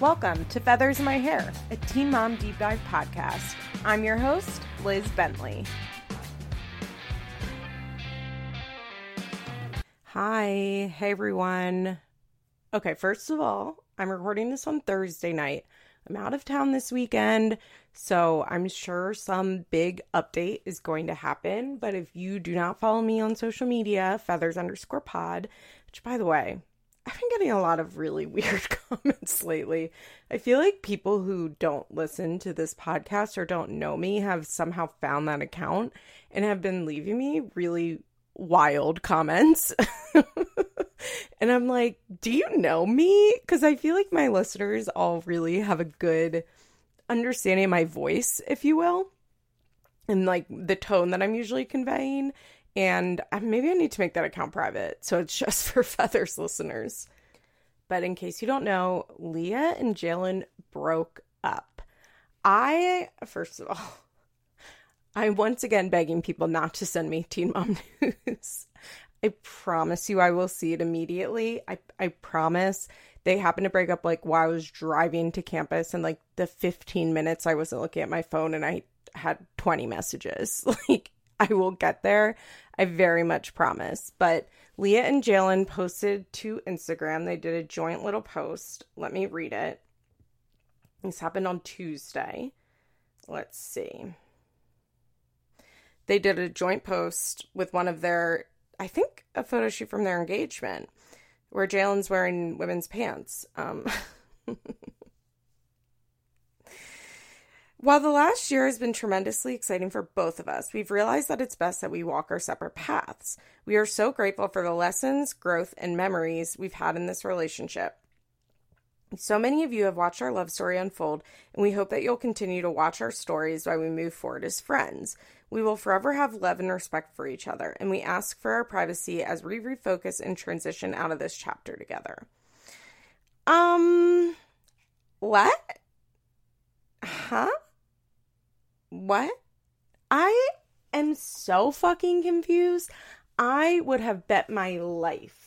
Welcome to Feathers in My Hair, a Teen Mom Deep Dive podcast. I'm your host, Liz Bentley. Hi, hey everyone. Okay, first of all, I'm recording this on Thursday night. I'm out of town this weekend, so I'm sure some big update is going to happen. But if you do not follow me on social media, feathers underscore pod, which by the way, I've been getting a lot of really weird comments lately. I feel like people who don't listen to this podcast or don't know me have somehow found that account and have been leaving me really wild comments. and I'm like, do you know me? Because I feel like my listeners all really have a good understanding of my voice, if you will, and like the tone that I'm usually conveying. And maybe I need to make that account private so it's just for Feathers listeners. But in case you don't know, Leah and Jaylan broke up. I, first of all, I'm once again begging people not to send me Teen Mom news. I promise you I will see it immediately. I, I promise. They happened to break up like while I was driving to campus and like the 15 minutes I wasn't looking at my phone and I had 20 messages. Like I will get there. I very much promise. But Leah and Jaylan posted to Instagram. They did a joint little post. Let me read it. This happened on Tuesday. Let's see. They did a joint post with one of their, I think, a photo shoot from their engagement where Jaylan's wearing women's pants. Um, While the last year has been tremendously exciting for both of us, we've realized that it's best that we walk our separate paths. We are so grateful for the lessons, growth, and memories we've had in this relationship. So many of you have watched our love story unfold, and we hope that you'll continue to watch our stories while we move forward as friends. We will forever have love and respect for each other, and we ask for our privacy as we refocus and transition out of this chapter together. Um, what? Huh? What? I am so fucking confused. I would have bet my life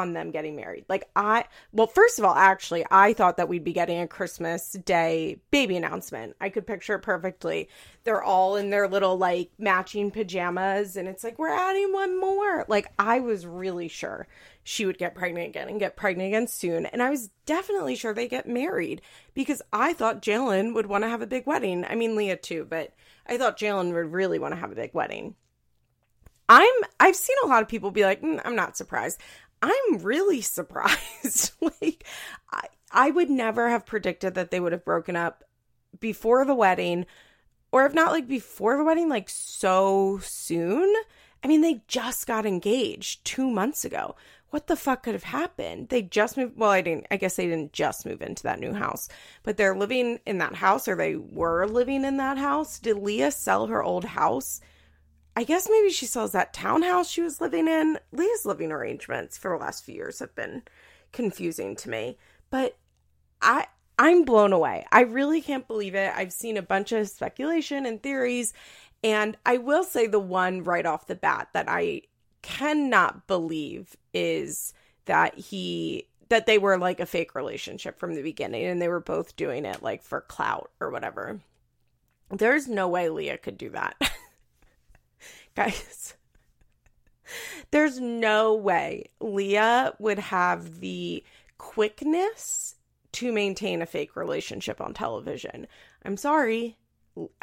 on them getting married. Like I well, first of all, actually, I thought that we'd be getting a Christmas Day baby announcement. I could picture it perfectly. They're all in their little like matching pajamas and it's like we're adding one more. Like I was really sure she would get pregnant again and get pregnant again soon. And I was definitely sure they get married because I thought Jaylan would want to have a big wedding. I mean, Leah too, but I thought Jaylan would really want to have a big wedding. I'm I've seen a lot of people be like, mm, I'm not surprised. I'm really surprised. like I I would never have predicted that they would have broken up before the wedding or if not like before the wedding like so soon. I mean, they just got engaged 2 months ago what the fuck could have happened? They just moved. Well, I didn't. I guess they didn't just move into that new house, but they're living in that house, or they were living in that house. Did Leah sell her old house? I guess maybe she sells that townhouse she was living in. Leah's living arrangements for the last few years have been confusing to me, but I I'm blown away. I really can't believe it. I've seen a bunch of speculation and theories, and I will say the one right off the bat that I cannot believe is that he that they were like a fake relationship from the beginning and they were both doing it like for clout or whatever. There's no way Leah could do that. Guys, there's no way Leah would have the quickness to maintain a fake relationship on television. I'm sorry.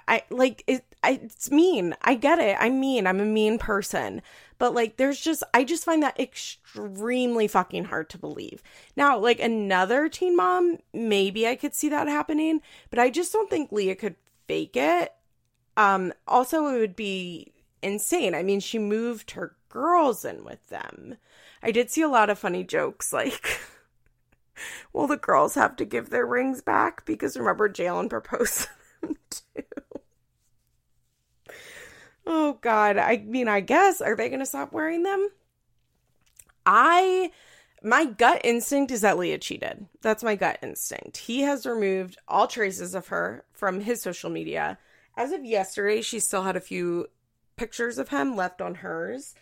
I like it, I, it's mean. I get it. I'm mean. I'm a mean person. But like there's just I just find that extremely fucking hard to believe. Now, like another teen mom, maybe I could see that happening, but I just don't think Leah could fake it. Um also it would be insane. I mean, she moved her girls in with them. I did see a lot of funny jokes like Will the girls have to give their rings back? Because remember, Jaylan proposed them too. Oh God. I mean, I guess are they going to stop wearing them? I my gut instinct is that Leah cheated. That's my gut instinct. He has removed all traces of her from his social media. As of yesterday, she still had a few pictures of him left on hers,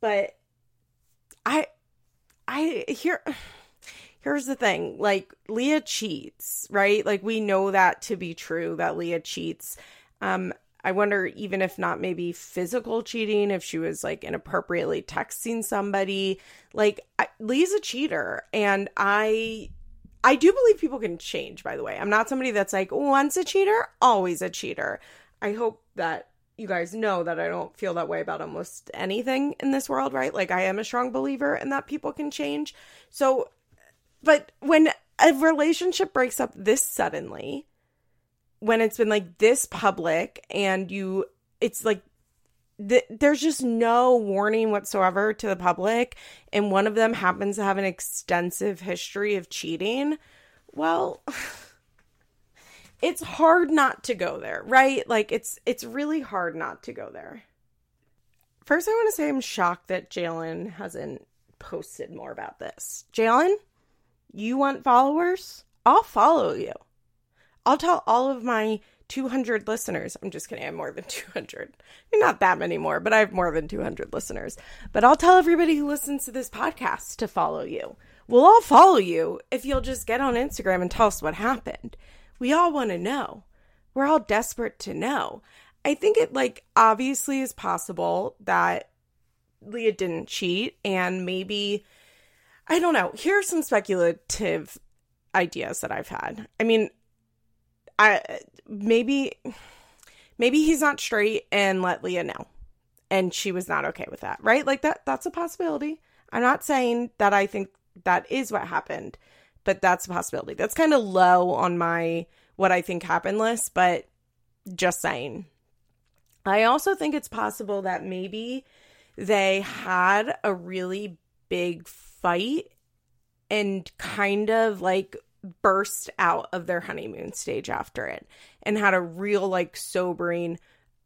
but I I here here's the thing like Leah cheats, right? Like we know that to be true that Leah cheats. Um I wonder even if not maybe physical cheating if she was like inappropriately texting somebody. Like I, Leah's a cheater and I I do believe people can change by the way. I'm not somebody that's like once a cheater, always a cheater. I hope that you guys know that I don't feel that way about almost anything in this world, right? Like I am a strong believer in that people can change. So but when a relationship breaks up this suddenly, when it's been like this public and you it's like th- there's just no warning whatsoever to the public and one of them happens to have an extensive history of cheating well it's hard not to go there right like it's it's really hard not to go there first i want to say i'm shocked that jaylan hasn't posted more about this jaylan you want followers i'll follow you I'll tell all of my 200 listeners. I'm just kidding. I have more than 200. Not that many more, but I have more than 200 listeners. But I'll tell everybody who listens to this podcast to follow you. We'll all follow you if you'll just get on Instagram and tell us what happened. We all want to know. We're all desperate to know. I think it, like, obviously is possible that Leah didn't cheat and maybe, I don't know. Here are some speculative ideas that I've had. I mean, I maybe maybe he's not straight and let Leah know. And she was not okay with that, right? Like that that's a possibility. I'm not saying that I think that is what happened, but that's a possibility. That's kind of low on my what I think happened list, but just saying. I also think it's possible that maybe they had a really big fight and kind of like burst out of their honeymoon stage after it and had a real like sobering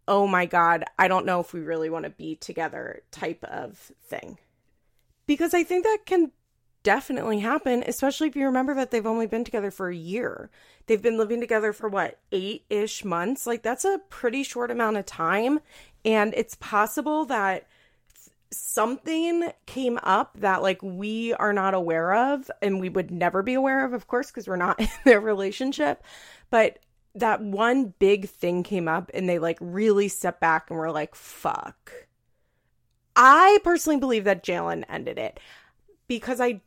oh my god i don't know if we really want to be together type of thing because i think that can definitely happen especially if you remember that they've only been together for a year. They've been living together for what eight-ish months? Like that's a pretty short amount of time. And it's possible that something came up that like we are not aware of and we would never be aware of of course because we're not in their relationship. But that one big thing came up and they like really stepped back and were like fuck. I personally believe that jaylan ended it because i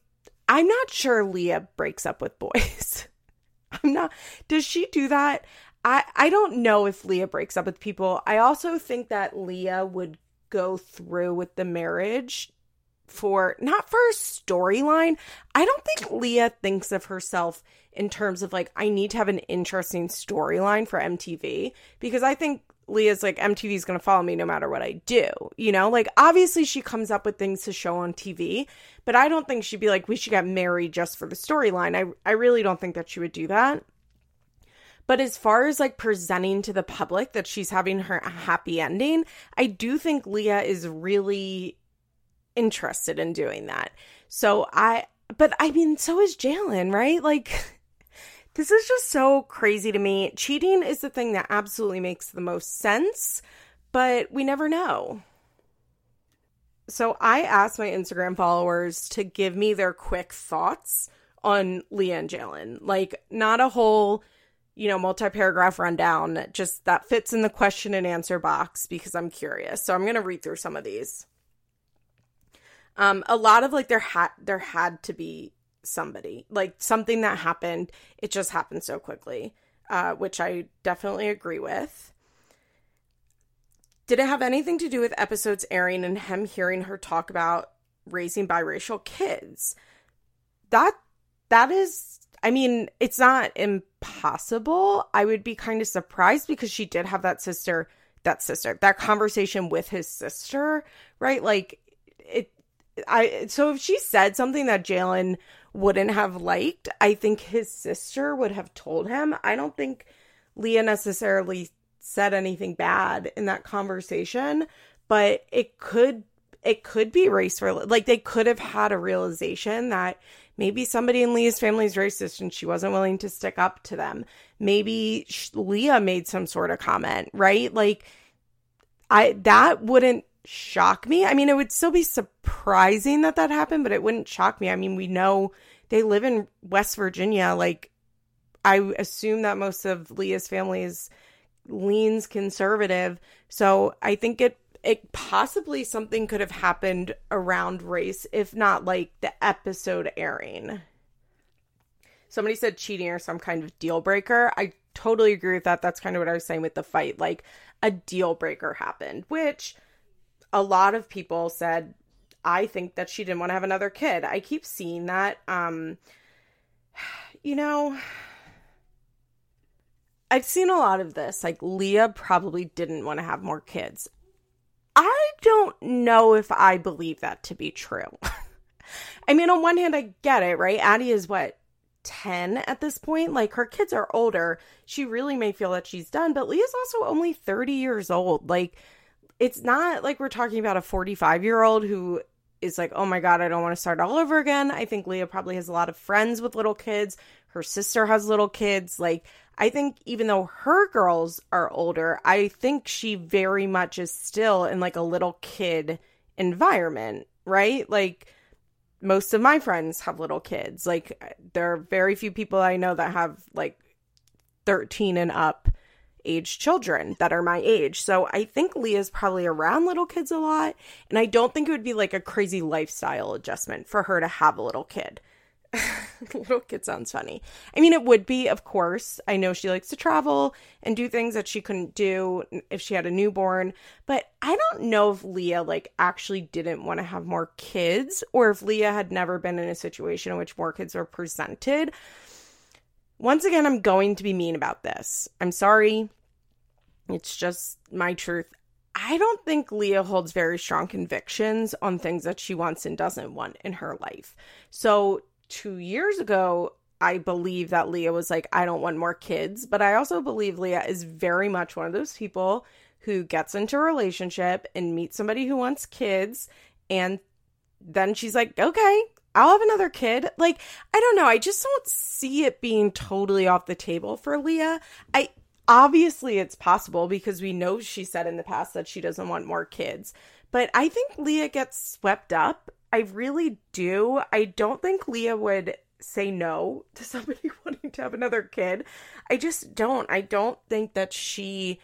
i'm not sure leah breaks up with boys. I'm not does she do that? I i don't know if leah breaks up with people. I also think that leah would go through with the marriage for not for a storyline. I don't think Leah thinks of herself in terms of like, I need to have an interesting storyline for MTV because I think Leah's like, MTV is going to follow me no matter what I do. You know, like obviously she comes up with things to show on TV, but I don't think she'd be like, we should get married just for the storyline. I, I really don't think that she would do that. But as far as like presenting to the public that she's having her happy ending, I do think Leah is really interested in doing that. So I, but I mean, so is Jaylan, right? Like, this is just so crazy to me. Cheating is the thing that absolutely makes the most sense, but we never know. So I asked my Instagram followers to give me their quick thoughts on Leah and Jaylan. Like, not a whole you know, multi paragraph rundown just that fits in the question and answer box because I'm curious. So I'm going to read through some of these. Um, a lot of like there had there had to be somebody like something that happened. It just happened so quickly, uh, which I definitely agree with. Did it have anything to do with episodes airing and him hearing her talk about raising biracial kids? That that is I mean, it's not impossible. I would be kind of surprised because she did have that sister, that sister, that conversation with his sister, right? Like I so if she said something that Jaylan wouldn't have liked, I think his sister would have told him. I don't think Leah necessarily said anything bad in that conversation, but it could it could be race for like they could have had a realization that Maybe somebody in Leah's family is racist and she wasn't willing to stick up to them. Maybe Leah made some sort of comment, right? Like I that wouldn't shock me. I mean, it would still be surprising that that happened, but it wouldn't shock me. I mean, we know they live in West Virginia. Like, I assume that most of Leah's family is leans conservative. So I think it it possibly something could have happened around race, if not like the episode airing. Somebody said cheating or some kind of deal breaker. I totally agree with that. That's kind of what I was saying with the fight. Like a deal breaker happened, which a lot of people said I think that she didn't want to have another kid. I keep seeing that. Um you know, I've seen a lot of this. Like Leah probably didn't want to have more kids. I don't know if I believe that to be true. I mean, on one hand, I get it, right? Addie is what, 10 at this point? Like, her kids are older. She really may feel that she's done, but Leah's also only 30 years old. Like, it's not like we're talking about a 45 year old who is like, oh my God, I don't want to start all over again. I think Leah probably has a lot of friends with little kids. Her sister has little kids. Like, I think even though her girls are older, I think she very much is still in like a little kid environment, right? Like most of my friends have little kids. Like there are very few people I know that have like 13 and up age children that are my age. So I think Leah's probably around little kids a lot. And I don't think it would be like a crazy lifestyle adjustment for her to have a little kid. little kid sounds funny. I mean, it would be, of course. I know she likes to travel and do things that she couldn't do if she had a newborn, but I don't know if Leah like actually didn't want to have more kids or if Leah had never been in a situation in which more kids were presented. Once again, I'm going to be mean about this. I'm sorry. It's just my truth. I don't think Leah holds very strong convictions on things that she wants and doesn't want in her life. So two years ago, I believe that Leah was like, I don't want more kids. But I also believe Leah is very much one of those people who gets into a relationship and meets somebody who wants kids. And then she's like, okay, I'll have another kid. Like, I don't know. I just don't see it being totally off the table for Leah. I obviously it's possible because we know she said in the past that she doesn't want more kids. But I think Leah gets swept up I really do. I don't think Leah would say no to somebody wanting to have another kid. I just don't. I don't think that she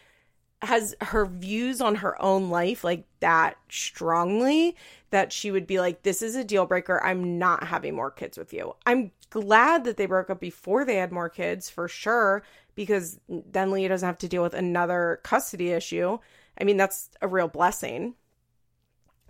has her views on her own life like that strongly that she would be like this is a deal breaker. I'm not having more kids with you. I'm glad that they broke up before they had more kids for sure because then Leah doesn't have to deal with another custody issue. I mean, that's a real blessing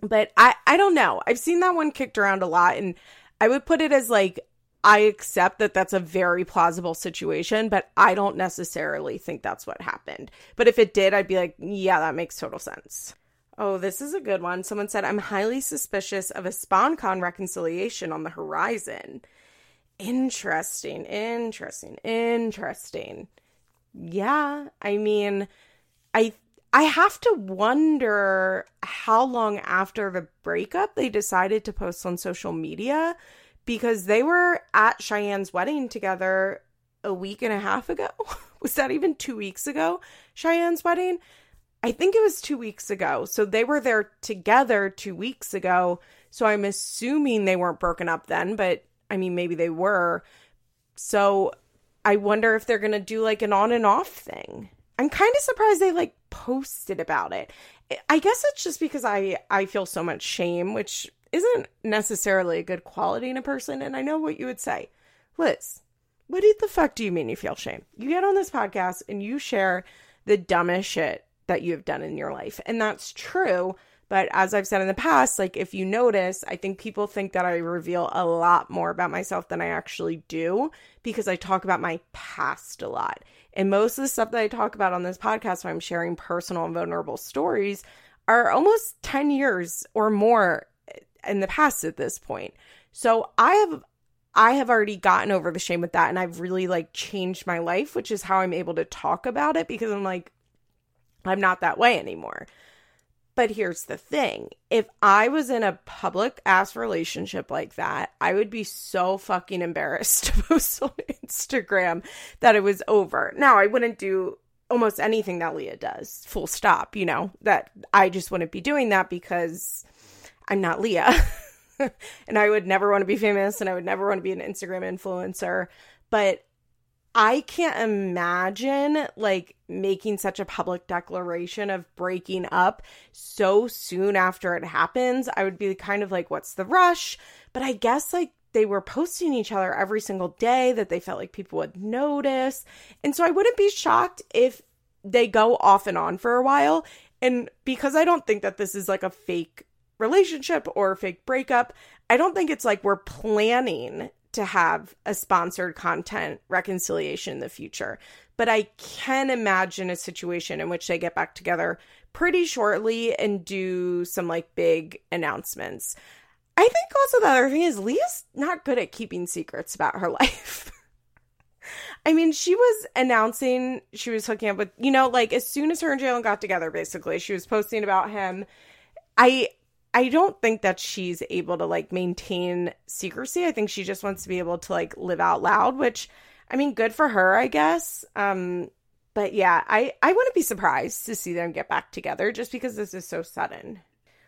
but I I don't know. I've seen that one kicked around a lot and I would put it as like I accept that that's a very plausible situation, but I don't necessarily think that's what happened. But if it did, I'd be like, yeah, that makes total sense. Oh, this is a good one. Someone said, I'm highly suspicious of a SponCon reconciliation on the horizon. Interesting, interesting, interesting. Yeah, I mean, I I have to wonder how long after the breakup they decided to post on social media because they were at Cheyenne's wedding together a week and a half ago. was that even two weeks ago? Cheyenne's wedding? I think it was two weeks ago. So they were there together two weeks ago. So I'm assuming they weren't broken up then, but I mean, maybe they were. So I wonder if they're going to do like an on and off thing. I'm kind of surprised they like posted about it. I guess it's just because I I feel so much shame, which isn't necessarily a good quality in a person. And I know what you would say, Liz. What the fuck do you mean you feel shame? You get on this podcast and you share the dumbest shit that you have done in your life, and that's true. But as I've said in the past, like if you notice, I think people think that I reveal a lot more about myself than I actually do because I talk about my past a lot. And most of the stuff that I talk about on this podcast, when I'm sharing personal and vulnerable stories, are almost 10 years or more in the past at this point. So I have I have already gotten over the shame with that and I've really like changed my life, which is how I'm able to talk about it because I'm like I'm not that way anymore. But here's the thing if I was in a public ass relationship like that, I would be so fucking embarrassed to post on Instagram that it was over. Now, I wouldn't do almost anything that Leah does, full stop, you know, that I just wouldn't be doing that because I'm not Leah. and I would never want to be famous and I would never want to be an Instagram influencer. But I can't imagine like making such a public declaration of breaking up so soon after it happens. I would be kind of like, what's the rush? But I guess like they were posting each other every single day that they felt like people would notice. And so I wouldn't be shocked if they go off and on for a while. And because I don't think that this is like a fake relationship or a fake breakup, I don't think it's like we're planning to have a sponsored content reconciliation in the future. But I can imagine a situation in which they get back together pretty shortly and do some like big announcements. I think also the other thing is Leah's not good at keeping secrets about her life. I mean, she was announcing she was hooking up with, you know, like as soon as her and Jaylan got together, basically, she was posting about him. I I don't think that she's able to like maintain secrecy. I think she just wants to be able to like live out loud, which I mean, good for her, I guess. Um, but yeah, I I wouldn't be surprised to see them get back together just because this is so sudden.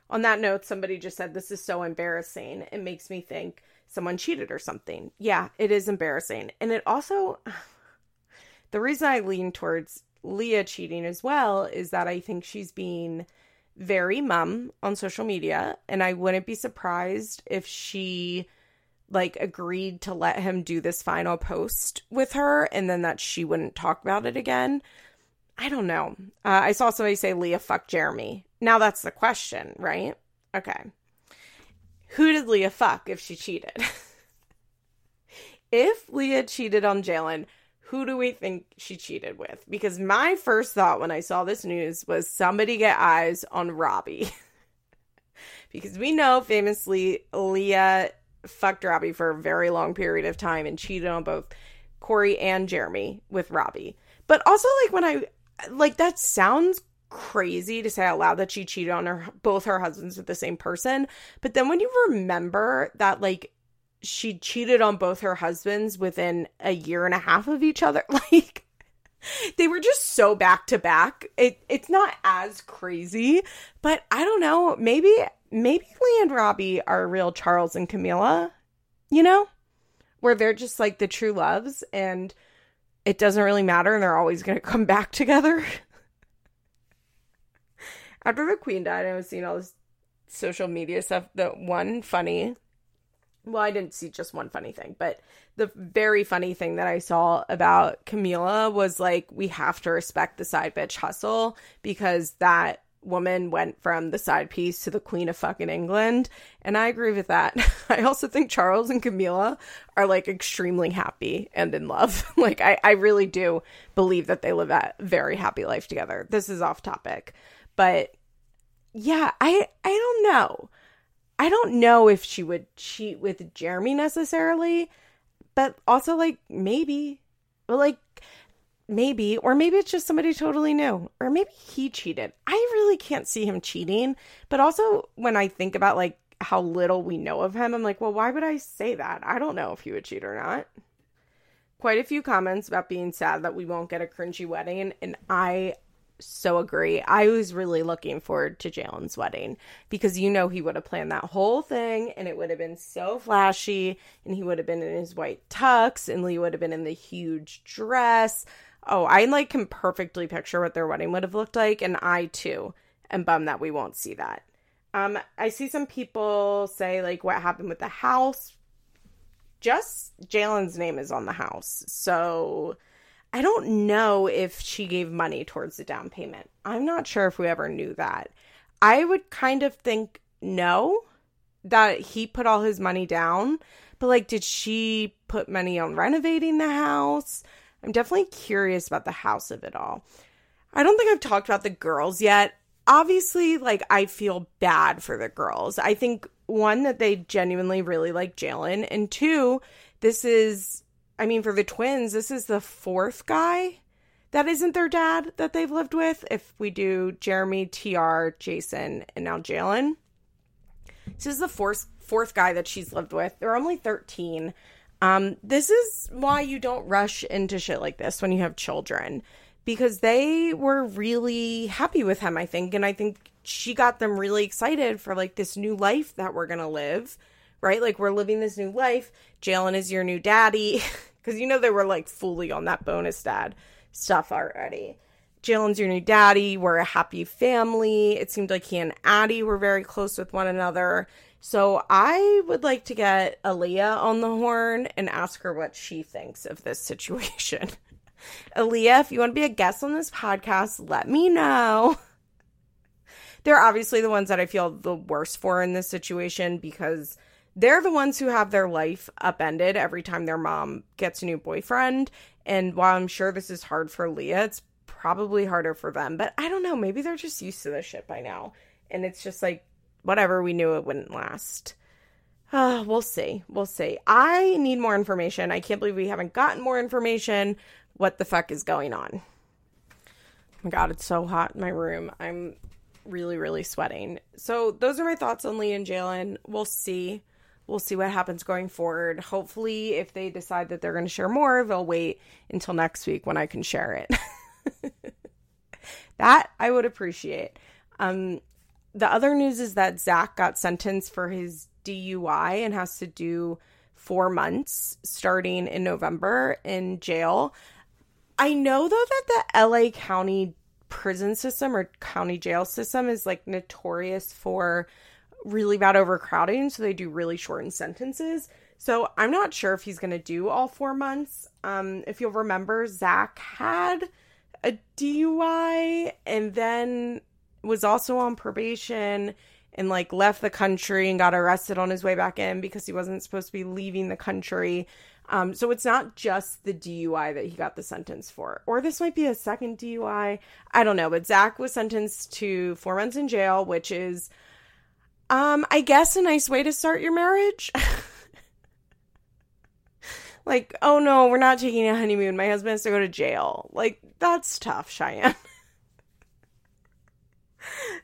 On that note, somebody just said this is so embarrassing. It makes me think someone cheated or something. Yeah, it is embarrassing. And it also the reason I lean towards Leah cheating as well is that I think she's being very mum on social media and I wouldn't be surprised if she like agreed to let him do this final post with her and then that she wouldn't talk about it again. I don't know. Uh, I saw somebody say Leah fuck Jeremy. Now that's the question, right? Okay. Who did Leah fuck if she cheated? if Leah cheated on Jaylan, who do we think she cheated with? Because my first thought when I saw this news was somebody get eyes on Robbie. because we know famously Leah fucked Robbie for a very long period of time and cheated on both Corey and Jeremy with Robbie. But also like when I like that sounds crazy to say out loud that she cheated on her both her husbands with the same person. But then when you remember that like she cheated on both her husbands within a year and a half of each other, like they were just so back to back. It it's not as crazy, but I don't know. Maybe maybe Leah and Robbie are real Charles and Camilla, you know, where they're just like the true loves and it doesn't really matter and they're always to come back together. After the queen died, I was seeing all this social media stuff. The one funny, well, I didn't see just one funny thing, but the very funny thing that I saw about Camilla was like, we have to respect the side bitch hustle because that woman went from the side piece to the queen of fucking England. And I agree with that. I also think Charles and Camilla are like extremely happy and in love. like I, I really do believe that they live a very happy life together. This is off topic. But yeah, I I don't know. I don't know if she would cheat with Jeremy necessarily, but also like maybe. Like maybe or maybe it's just somebody totally new or maybe he cheated i really can't see him cheating but also when i think about like how little we know of him i'm like well why would i say that i don't know if he would cheat or not quite a few comments about being sad that we won't get a cringy wedding and i so agree i was really looking forward to jaylan's wedding because you know he would have planned that whole thing and it would have been so flashy and he would have been in his white tux and leah would have been in the huge dress oh, I like can perfectly picture what their wedding would have looked like, and I too am bummed that we won't see that. Um, I see some people say like what happened with the house. Just Jaylan's name is on the house, so I don't know if she gave money towards the down payment. I'm not sure if we ever knew that. I would kind of think no, that he put all his money down, but like, did she put money on renovating the house? I'm definitely curious about the house of it all. I don't think I've talked about the girls yet. Obviously, like, I feel bad for the girls. I think, one, that they genuinely really like Jaylan, and two, this is, I mean, for the twins, this is the fourth guy that isn't their dad that they've lived with. If we do Jeremy, TR, Jason, and now Jaylan. This is the fourth fourth guy that she's lived with. They're only 13. Um, this is why you don't rush into shit like this when you have children because they were really happy with him, I think. And I think she got them really excited for like this new life that we're to live right? Like we're living this new life. Jaylan is your new daddy. Because you know they were like fully on that bonus dad stuff already. Jaylan's your new daddy. We're a happy family. It seemed like he and Addie were very close with one another. So I would like to get Aleeah on the horn and ask her what she thinks of this situation. Aleeah, if you want to be a guest on this podcast, let me know. They're obviously the ones that I feel the worst for in this situation because they're the ones who have their life upended every time their mom gets a new boyfriend. And while I'm sure this is hard for Leah, it's probably harder for them. But I don't know. Maybe they're just used to this shit by now. And it's just like, whatever, we knew it wouldn't last. Uh, we'll see. We'll see. I need more information. I can't believe we haven't gotten more information. What the fuck is going on? Oh my god, it's so hot in my room. I'm really, really sweating. So those are my thoughts on Leah and Jaylan. We'll see. We'll see what happens going forward. Hopefully, if they decide that they're going to share more, they'll wait until next week when I can share it. that I would appreciate. Um, the other news is that Zach got sentenced for his DUI and has to do four months starting in November in jail. I know though that the LA County prison system or county jail system is like notorious for really bad overcrowding, so they do really shortened sentences. So I'm not sure if he's going to do all four months. Um, if you'll remember, Zach had a DUI and then was also on probation and like left the country and got arrested on his way back in because he wasn't supposed to be leaving the country. Um, so it's not just the DUI that he got the sentence for, or this might be a second DUI. I don't know, but Zach was sentenced to four months in jail, which is, um, I guess, a nice way to start your marriage. like, oh no, we're not taking a honeymoon. My husband has to go to jail. Like, that's tough, Cheyenne.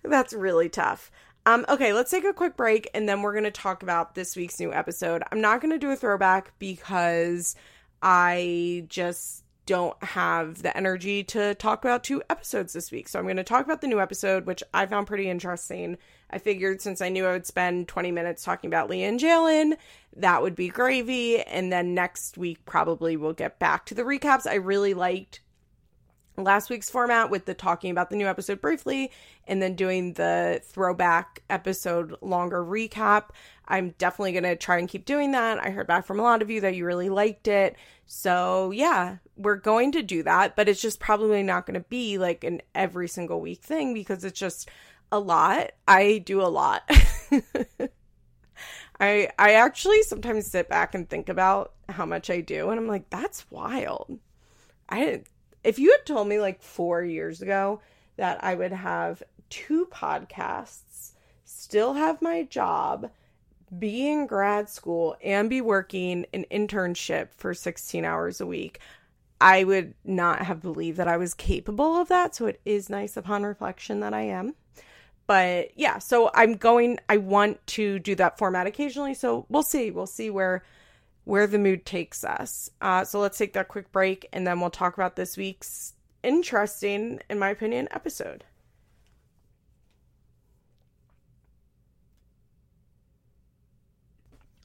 that's really tough. Um, okay, let's take a quick break and then we're going to talk about this week's new episode. I'm not going to do a throwback because I just don't have the energy to talk about two episodes this week. So I'm going to talk about the new episode, which I found pretty interesting. I figured since I knew I would spend 20 minutes talking about Leah and Jaylan, that would be gravy. And then next week, probably we'll get back to the recaps. I really liked last week's format with the talking about the new episode briefly and then doing the throwback episode longer recap. I'm definitely going to try and keep doing that. I heard back from a lot of you that you really liked it. So, yeah, we're going to do that, but it's just probably not going to be like an every single week thing because it's just a lot. I do a lot. I I actually sometimes sit back and think about how much I do and I'm like that's wild. I didn't if you had told me like four years ago that I would have two podcasts, still have my job, be in grad school, and be working an internship for 16 hours a week, I would not have believed that I was capable of that. So it is nice upon reflection that I am. But yeah, so I'm going, I want to do that format occasionally. So we'll see. We'll see where where the mood takes us. Uh, so let's take that quick break and then we'll talk about this week's interesting, in my opinion, episode.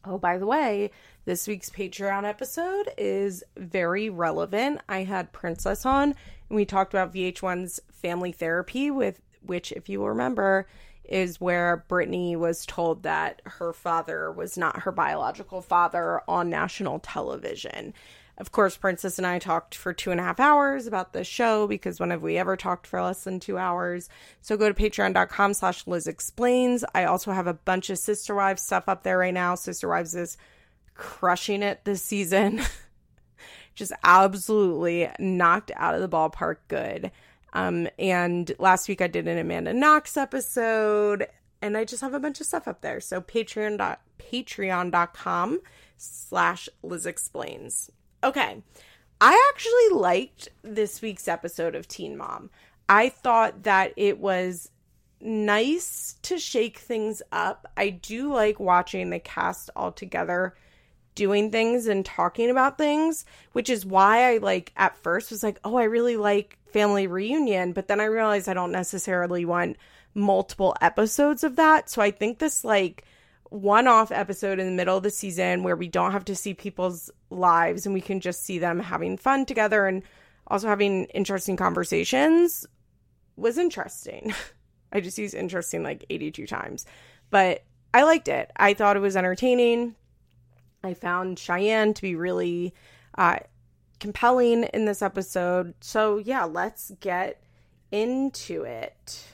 Oh, by the way, this week's Patreon episode is very relevant. I had Princess on and we talked about VH1's family therapy, with which, if you remember, is where Britney was told that her father was not her biological father on national television. Of course, Princess and I talked for two and a half hours about the show because when have we ever talked for less than two hours? So go to patreon.com slash Liz Explains. I also have a bunch of Sister Wives stuff up there right now. Sister Wives is crushing it this season. Just absolutely knocked out of the ballpark good. Um, and last week I did an Amanda Knox episode, and I just have a bunch of stuff up there. So patreon dot patreon.com slash Liz Explains. Okay. I actually liked this week's episode of Teen Mom. I thought that it was nice to shake things up. I do like watching the cast all together doing things and talking about things, which is why I like at first was like, oh, I really like family reunion, but then I realized I don't necessarily want multiple episodes of that. So I think this like one off episode in the middle of the season where we don't have to see people's lives and we can just see them having fun together and also having interesting conversations was interesting. I just used interesting like 82 times, but I liked it. I thought it was entertaining. I found Cheyenne to be really uh, compelling in this episode. So, yeah, let's get into it.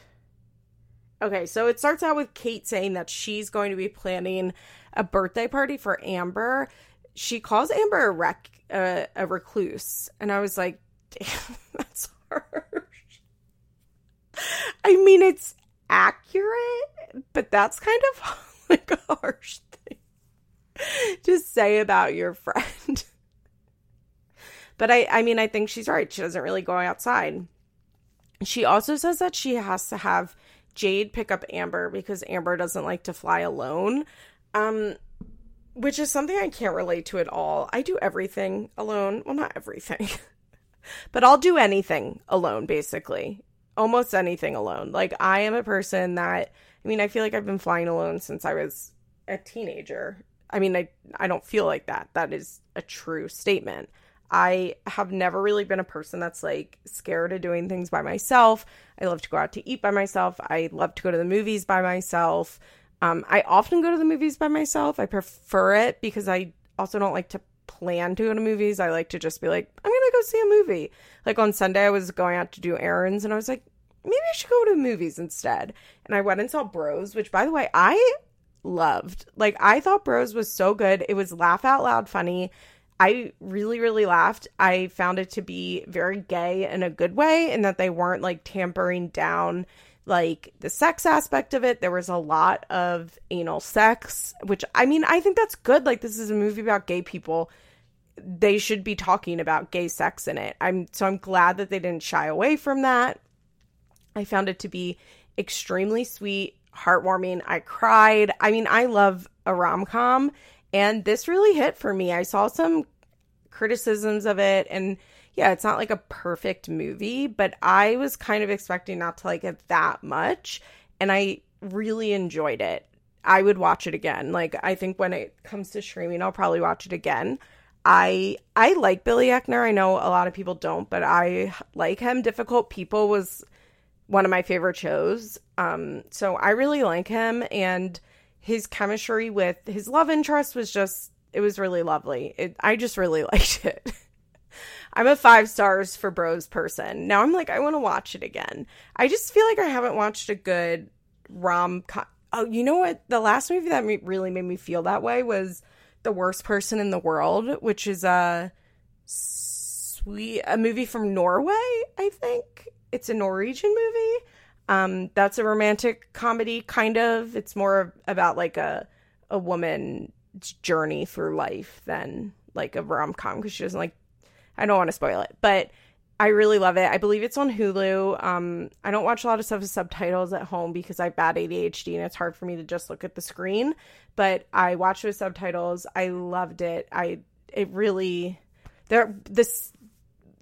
Okay, so it starts out with Kate saying that she's going to be planning a birthday party for Amber. She calls Amber a rec uh, a recluse, and I was like, "Damn, that's harsh." I mean, it's accurate, but that's kind of like a harsh to say about your friend. but I, I mean, I think she's right. She doesn't really go outside. She also says that she has to have Jade pick up Amber because Amber doesn't like to fly alone. Um which is something I can't relate to at all. I do everything alone. Well, not everything. but I'll do anything alone basically. Almost anything alone. Like I am a person that I mean, I feel like I've been flying alone since I was a teenager. I mean, I I don't feel like that. That is a true statement. I have never really been a person that's like scared of doing things by myself. I love to go out to eat by myself. I love to go to the movies by myself. Um, I often go to the movies by myself. I prefer it because I also don't like to plan to go to movies. I like to just be like, I'm gonna go see a movie. Like on Sunday, I was going out to do errands, and I was like, maybe I should go to the movies instead. And I went and saw Bros, which by the way, I loved. Like I thought Bros was so good. It was laugh out loud funny. I really, really laughed. I found it to be very gay in a good way, and that they weren't like tampering down like the sex aspect of it. There was a lot of anal sex, which I mean, I think that's good. Like, this is a movie about gay people. They should be talking about gay sex in it. I'm so I'm glad that they didn't shy away from that. I found it to be extremely sweet, heartwarming. I cried. I mean, I love a rom com and this really hit for me. I saw some criticisms of it and yeah, it's not like a perfect movie, but I was kind of expecting not to like it that much and I really enjoyed it. I would watch it again. Like I think when it comes to streaming, I'll probably watch it again. I I like Billy Eichner. I know a lot of people don't, but I like him. Difficult People was one of my favorite shows. Um so I really like him and his chemistry with his love interest was just it was really lovely. It, I just really liked it. I'm a five stars for Bros person. Now I'm like I want to watch it again. I just feel like I haven't watched a good rom com. Oh, you know what? The last movie that really made me feel that way was The Worst Person in the World, which is a sweet a movie from Norway, I think. It's a Norwegian movie. Um, that's a romantic comedy, kind of. It's more about like a a woman's journey through life than like a rom com because she doesn't like. I don't want to spoil it, but I really love it. I believe it's on Hulu. Um, I don't watch a lot of stuff with subtitles at home because I have bad ADHD and it's hard for me to just look at the screen. But I watched with subtitles. I loved it. I it really there this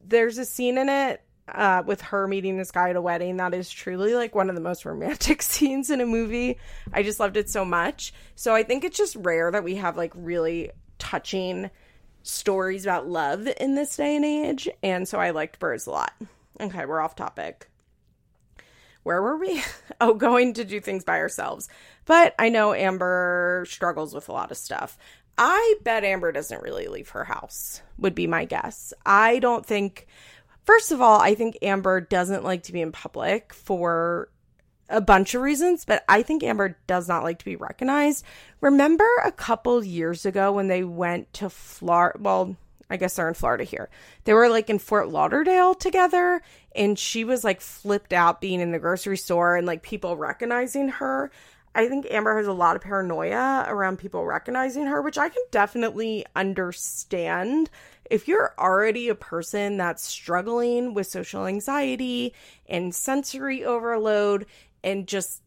there's a scene in it uh, with her meeting this guy at a wedding. That is truly like one of the most romantic scenes in a movie. I just loved it so much. So I think it's just rare that we have like really touching stories about love in this day and age. And so I liked Bros a lot. Okay, we're off topic. Where were we? oh, going to do things by ourselves. But I know Amber struggles with a lot of stuff. I bet Amber doesn't really leave her house, would be my guess. I don't think First of all, I think Amber doesn't like to be in public for a bunch of reasons, but I think Amber does not like to be recognized. Remember a couple years ago when they went to Florida? Well, I guess they're in Florida here. They were like in Fort Lauderdale together, and she was like flipped out being in the grocery store and like people recognizing her. I think Amber has a lot of paranoia around people recognizing her, which I can definitely understand if you're already a person that's struggling with social anxiety and sensory overload and just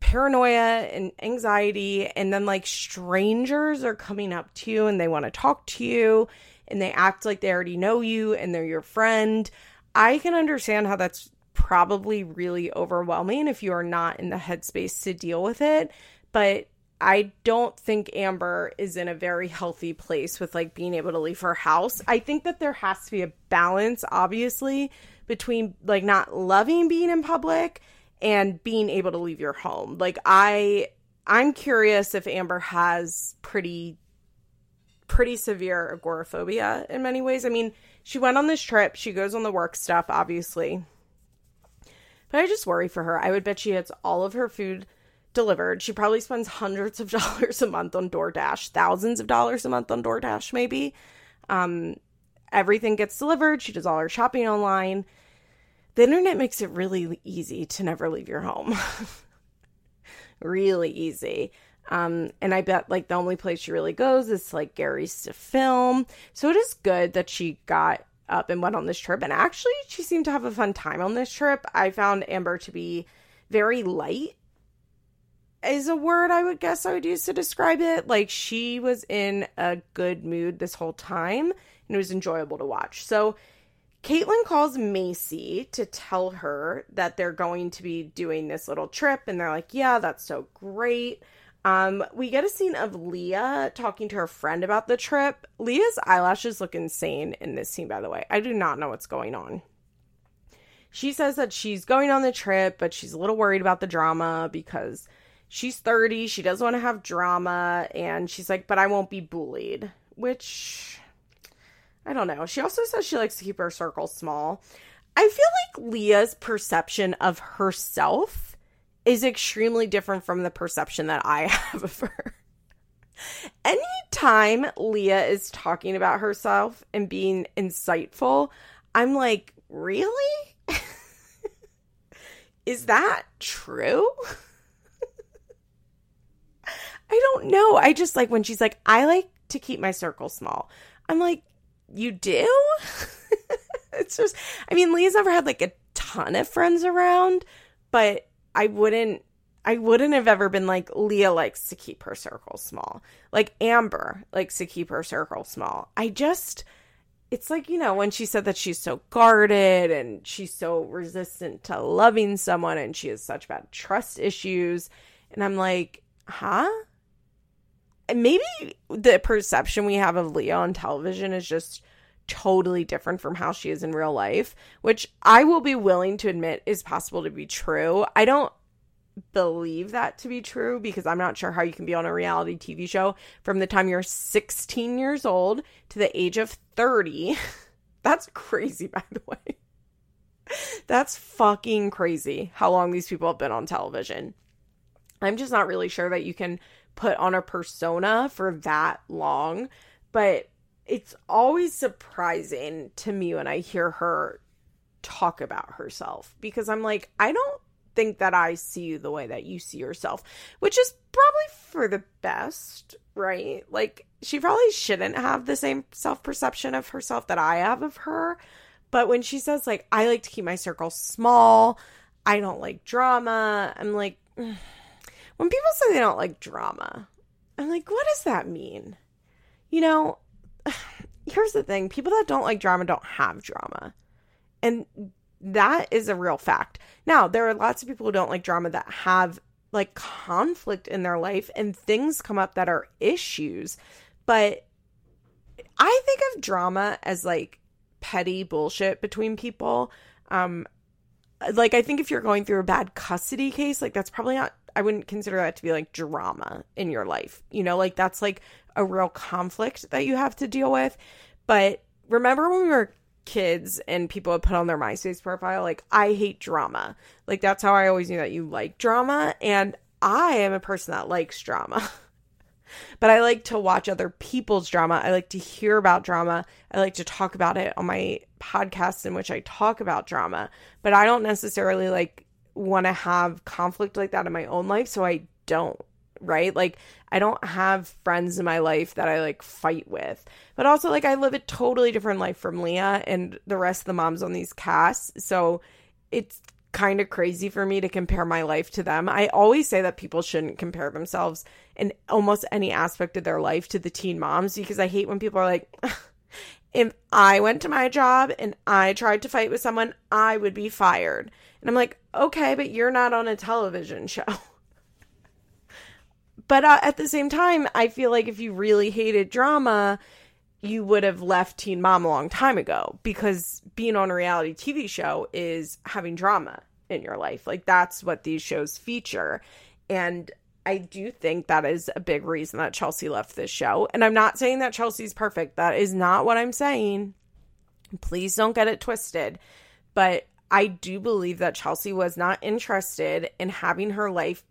paranoia and anxiety, and then like strangers are coming up to you and they want to talk to you and they act like they already know you and they're your friend, I can understand how that's probably really overwhelming if you are not in the headspace to deal with it. But I don't think Amber is in a very healthy place with like being able to leave her house. I think that there has to be a balance, obviously, between like not loving being in public and being able to leave your home. Like I I'm curious if Amber has pretty pretty severe agoraphobia in many ways. I mean, she went on this trip, she goes on the work stuff, obviously. But I just worry for her. I would bet she gets all of her food delivered. She probably spends hundreds of dollars a month on DoorDash, thousands of dollars a month on DoorDash, maybe. Um, everything gets delivered. She does all her shopping online. The internet makes it really easy to never leave your home. really easy. Um, and I bet like the only place she really goes is like Gary's to film. So it is good that she got up and went on this trip. And actually, she seemed to have a fun time on this trip. I found Amber to be very light, is a word I would guess I would use to describe it. Like she was in a good mood this whole time and it was enjoyable to watch. So Catelynn calls Macy to tell her that they're going to be doing this little trip, and they're like, Yeah, that's so great. Um, we get a scene of Leah talking to her friend about the trip. Leah's eyelashes look insane in this scene, by the way. I do not know what's going on. She says that she's going on the trip, but she's a little worried about the drama because she's 30, she doesn't want to have drama, and she's like, but I won't be bullied, which I don't know. She also says she likes to keep her circle small. I feel like Leah's perception of herself is extremely different from the perception that I have of her. Anytime Leah is talking about herself and being insightful, I'm like, really? is that true? I don't know. I just like when she's like, I like to keep my circle small. I'm like, you do? it's just, I mean, Leah's never had like a ton of friends around, but I wouldn't I wouldn't have ever been like Leah likes to keep her circle small. Like Amber likes to keep her circle small. I just it's like, you know, when she said that she's so guarded and she's so resistant to loving someone and she has such bad trust issues. And I'm like, huh? Maybe the perception we have of Leah on television is just totally different from how she is in real life, which I will be willing to admit is possible to be true. I don't believe that to be true because I'm not sure how you can be on a reality TV show from the time you're 16 years old to the age of 30. That's crazy, by the way. That's fucking crazy how long these people have been on television. I'm just not really sure that you can put on a persona for that long, but it's always surprising to me when I hear her talk about herself because I'm like, I don't think that I see you the way that you see yourself, which is probably for the best, right? Like, she probably shouldn't have the same self perception of herself that I have of her. But when she says, like, I like to keep my circle small, I don't like drama, I'm like, when people say they don't like drama, I'm like, what does that mean? You know, here's the thing people that don't like drama don't have drama. And that is a real fact. Now, there are lots of people who don't like drama that have like conflict in their life and things come up that are issues. But I think of drama as like petty bullshit between people. Um like I think if you're going through a bad custody case, like that's probably not I wouldn't consider that to be like drama in your life. You know, like that's like a real conflict that you have to deal with. But remember when we were kids and people would put on their MySpace profile, like, I hate drama. Like, that's how I always knew that you like drama. And I am a person that likes drama. but I like to watch other people's drama. I like to hear about drama. I like to talk about it on my podcast in which I talk about drama. But I don't necessarily like want to have conflict like that in my own life. So I don't right? Like I don't have friends in my life that I like fight with. But also like I live a totally different life from Leah and the rest of the moms on these casts. So it's kind of crazy for me to compare my life to them. I always say that people shouldn't compare themselves in almost any aspect of their life to the teen moms because I hate when people are like if I went to my job and I tried to fight with someone, I would be fired. And I'm like, okay, but you're not on a television show. but uh, at the same time, I feel like if you really hated drama, you would have left Teen Mom a long time ago because being on a reality TV show is having drama in your life. Like that's what these shows feature. And I do think that is a big reason that Chelsea left this show. And I'm not saying that Chelsea's perfect. That is not what I'm saying. Please don't get it twisted. But I do believe that Chelsea was not interested in having her life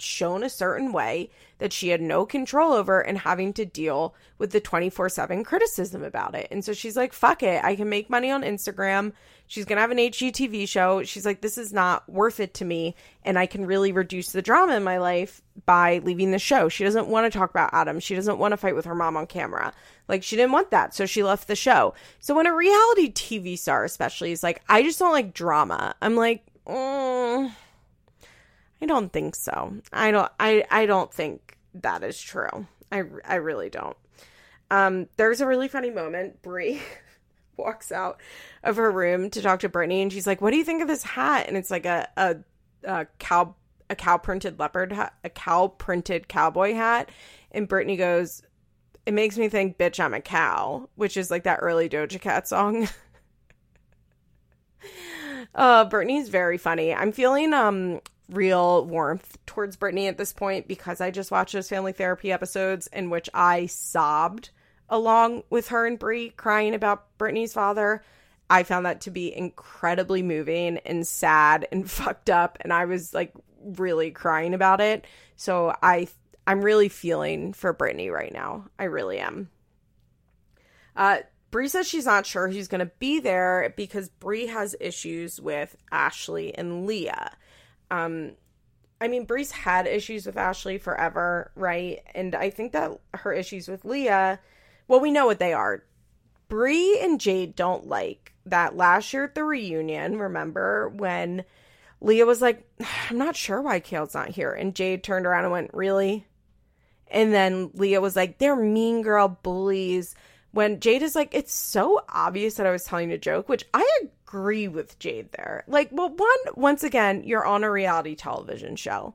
shown a certain way that she had no control over and having to deal with the 24 7 criticism about it. And so she's like, fuck it. I can make money on Instagram. She's going to have an HGTV show. She's like, this is not worth it to me. And I can really reduce the drama in my life by leaving the show. She doesn't want to talk about Adam. She doesn't want to fight with her mom on camera. Like, she didn't want that. So she left the show. So when a reality TV star, especially, is like, I just don't like drama, I'm like, mm I don't think so. I don't I I don't think that is true. I I really don't. Um there's a really funny moment. Brie walks out of her room to talk to Brittany and she's like, "What do you think of this hat?" And it's like a a, a cow a cow printed leopard hat, a cow printed cowboy hat. And Brittany goes, "It makes me think, bitch, I'm a cow," which is like that early Doja Cat song. uh, Brittany's very funny. I'm feeling um real warmth towards Brittany at this point because I just watched those family therapy episodes in which I sobbed along with her and Brie crying about Brittany's father. I found that to be incredibly moving and sad and fucked up and I was like really crying about it. So I I'm really feeling for Brittany right now. I really am. Uh Brie says she's not sure who's going to be there because Brie has issues with Ashley and Leah um I mean, Bree's had issues with Ashley forever, right? And I think that her issues with Leah, well, we know what they are. Bree and Jade don't like that last year at the reunion. Remember when Leah was like, I'm not sure why Kail's not here. And Jade turned around and went, Really? And then Leah was like, They're mean girl bullies. When Jade is like, It's so obvious that I was telling a joke, which I agree with Jade there. Like, well, one, once again, you're on a reality television show.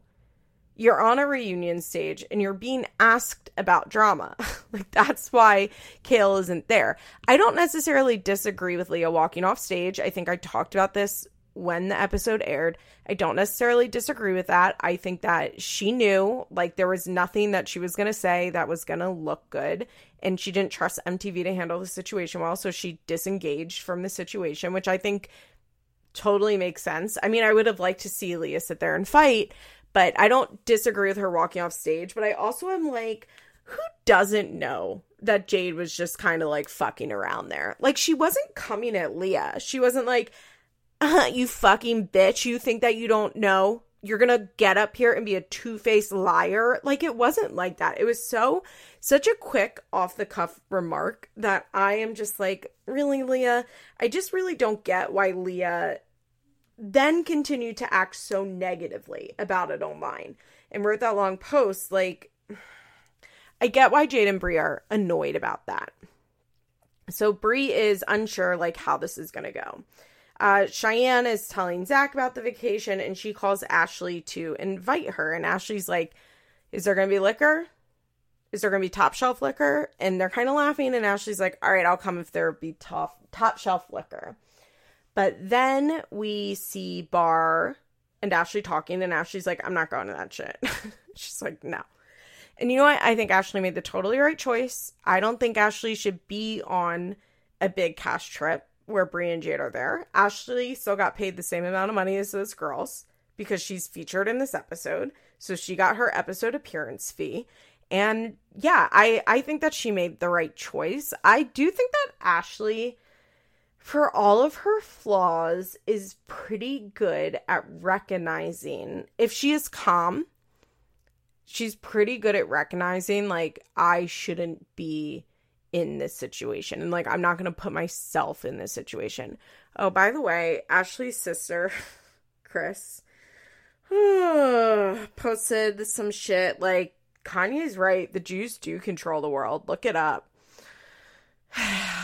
You're on a reunion stage and you're being asked about drama. like, that's why Kail isn't there. I don't necessarily disagree with Leah walking off stage. I think I talked about this when the episode aired. I don't necessarily disagree with that. I think that she knew like there was nothing that she was going to say that was going to look good and she didn't trust MTV to handle the situation well, so she disengaged from the situation, which I think totally makes sense. I mean, I would have liked to see Leah sit there and fight, but I don't disagree with her walking off stage, but I also am like who doesn't know that Jade was just kind of like fucking around there? Like she wasn't coming at Leah. She wasn't like uh, you fucking bitch, you think that you don't know? You're gonna get up here and be a two faced liar? Like, it wasn't like that. It was so, such a quick off the cuff remark that I am just like, really, Leah? I just really don't get why Leah then continued to act so negatively about it online and wrote that long post. Like, I get why Jade and Brie are annoyed about that. So Brie is unsure like how this is gonna go. Uh, Cheyenne is telling Zach about the vacation and she calls Ashley to invite her. And Ashley's like, Is there going to be liquor? Is there going to be top shelf liquor? And they're kind of laughing. And Ashley's like, All right, I'll come if there be top, top shelf liquor. But then we see Bar and Ashley talking. And Ashley's like, I'm not going to that shit. She's like, No. And you know what? I think Ashley made the totally right choice. I don't think Ashley should be on a big cash trip where Brie and Jade are there. Ashley still got paid the same amount of money as those girls because she's featured in this episode. So she got her episode appearance fee. And yeah, I, I think that she made the right choice. I do think that Ashley, for all of her flaws, is pretty good at recognizing if she is calm, she's pretty good at recognizing, like, I shouldn't be in this situation. And like, I'm not going to put myself in this situation. Oh, by the way, Ashley's sister, Chris, posted some shit like, Kanye's right. The Jews do control the world. Look it up.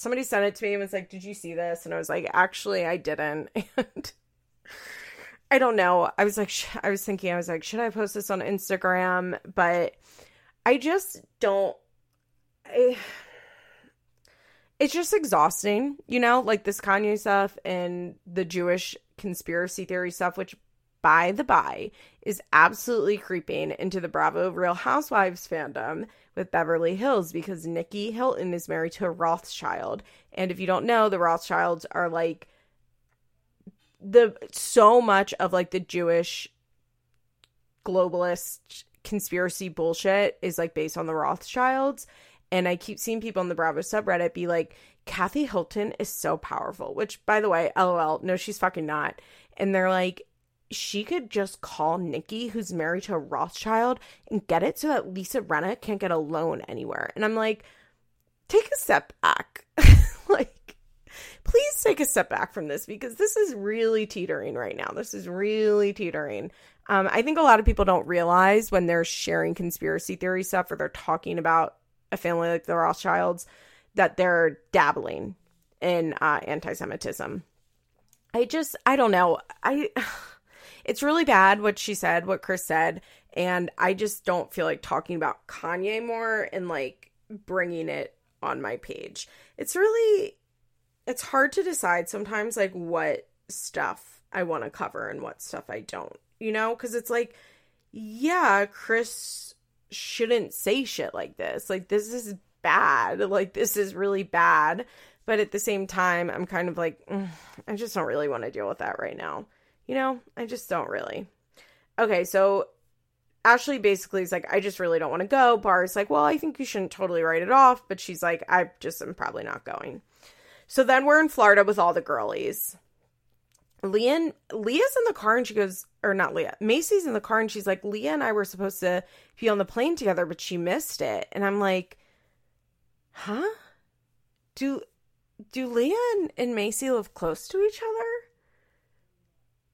Somebody sent it to me and was like, Did you see this? And I was like, Actually, I didn't. And I don't know. I was like, sh- I was thinking, I was like, should I post this on Instagram? But I just don't. I, it's just exhausting, you know, like this Kanye stuff and the Jewish conspiracy theory stuff, which, by the by, is absolutely creeping into the Bravo Real Housewives fandom with Beverly Hills because Nicky Hilton is married to a Rothschild. And if you don't know, the Rothschilds are like the so much of like the Jewish globalist conspiracy bullshit is like based on the Rothschilds. And I keep seeing people in the Bravo subreddit be like, Kathy Hilton is so powerful, which by the way, lol, no, she's fucking not. And they're like, she could just call Nicky, who's married to a Rothschild, and get it so that Lisa Rinna can't get a loan anywhere. And I'm like, take a step back. like, please take a step back from this because this is really teetering right now. This is really teetering. Um, I think a lot of people don't realize when they're sharing conspiracy theory stuff or they're talking about a family like the Rothschilds that they're dabbling in uh, anti-Semitism. I just, I don't know. I, it's really bad what she said, what Chris said, and I just don't feel like talking about Kanye more and like bringing it on my page. It's really, it's hard to decide sometimes like what stuff I want to cover and what stuff I don't, you know, because it's like, yeah, Chris shouldn't say shit like this. Like, this is bad. Like, this is really bad. But at the same time, I'm kind of like, mm, I just don't really want to deal with that right now. You know, I just don't really. Okay, so Ashley basically is like, I just really don't want to go. Bar is like, well, I think you shouldn't totally write it off. But she's like, I just am probably not going. So then we're in Florida with all the girlies. Leah, Leah's in the car and she goes, or not Leah, Macy's in the car and she's like, Leah and I were supposed to be on the plane together, but she missed it. And I'm like, huh? Do do Leah and, and Macy live close to each other?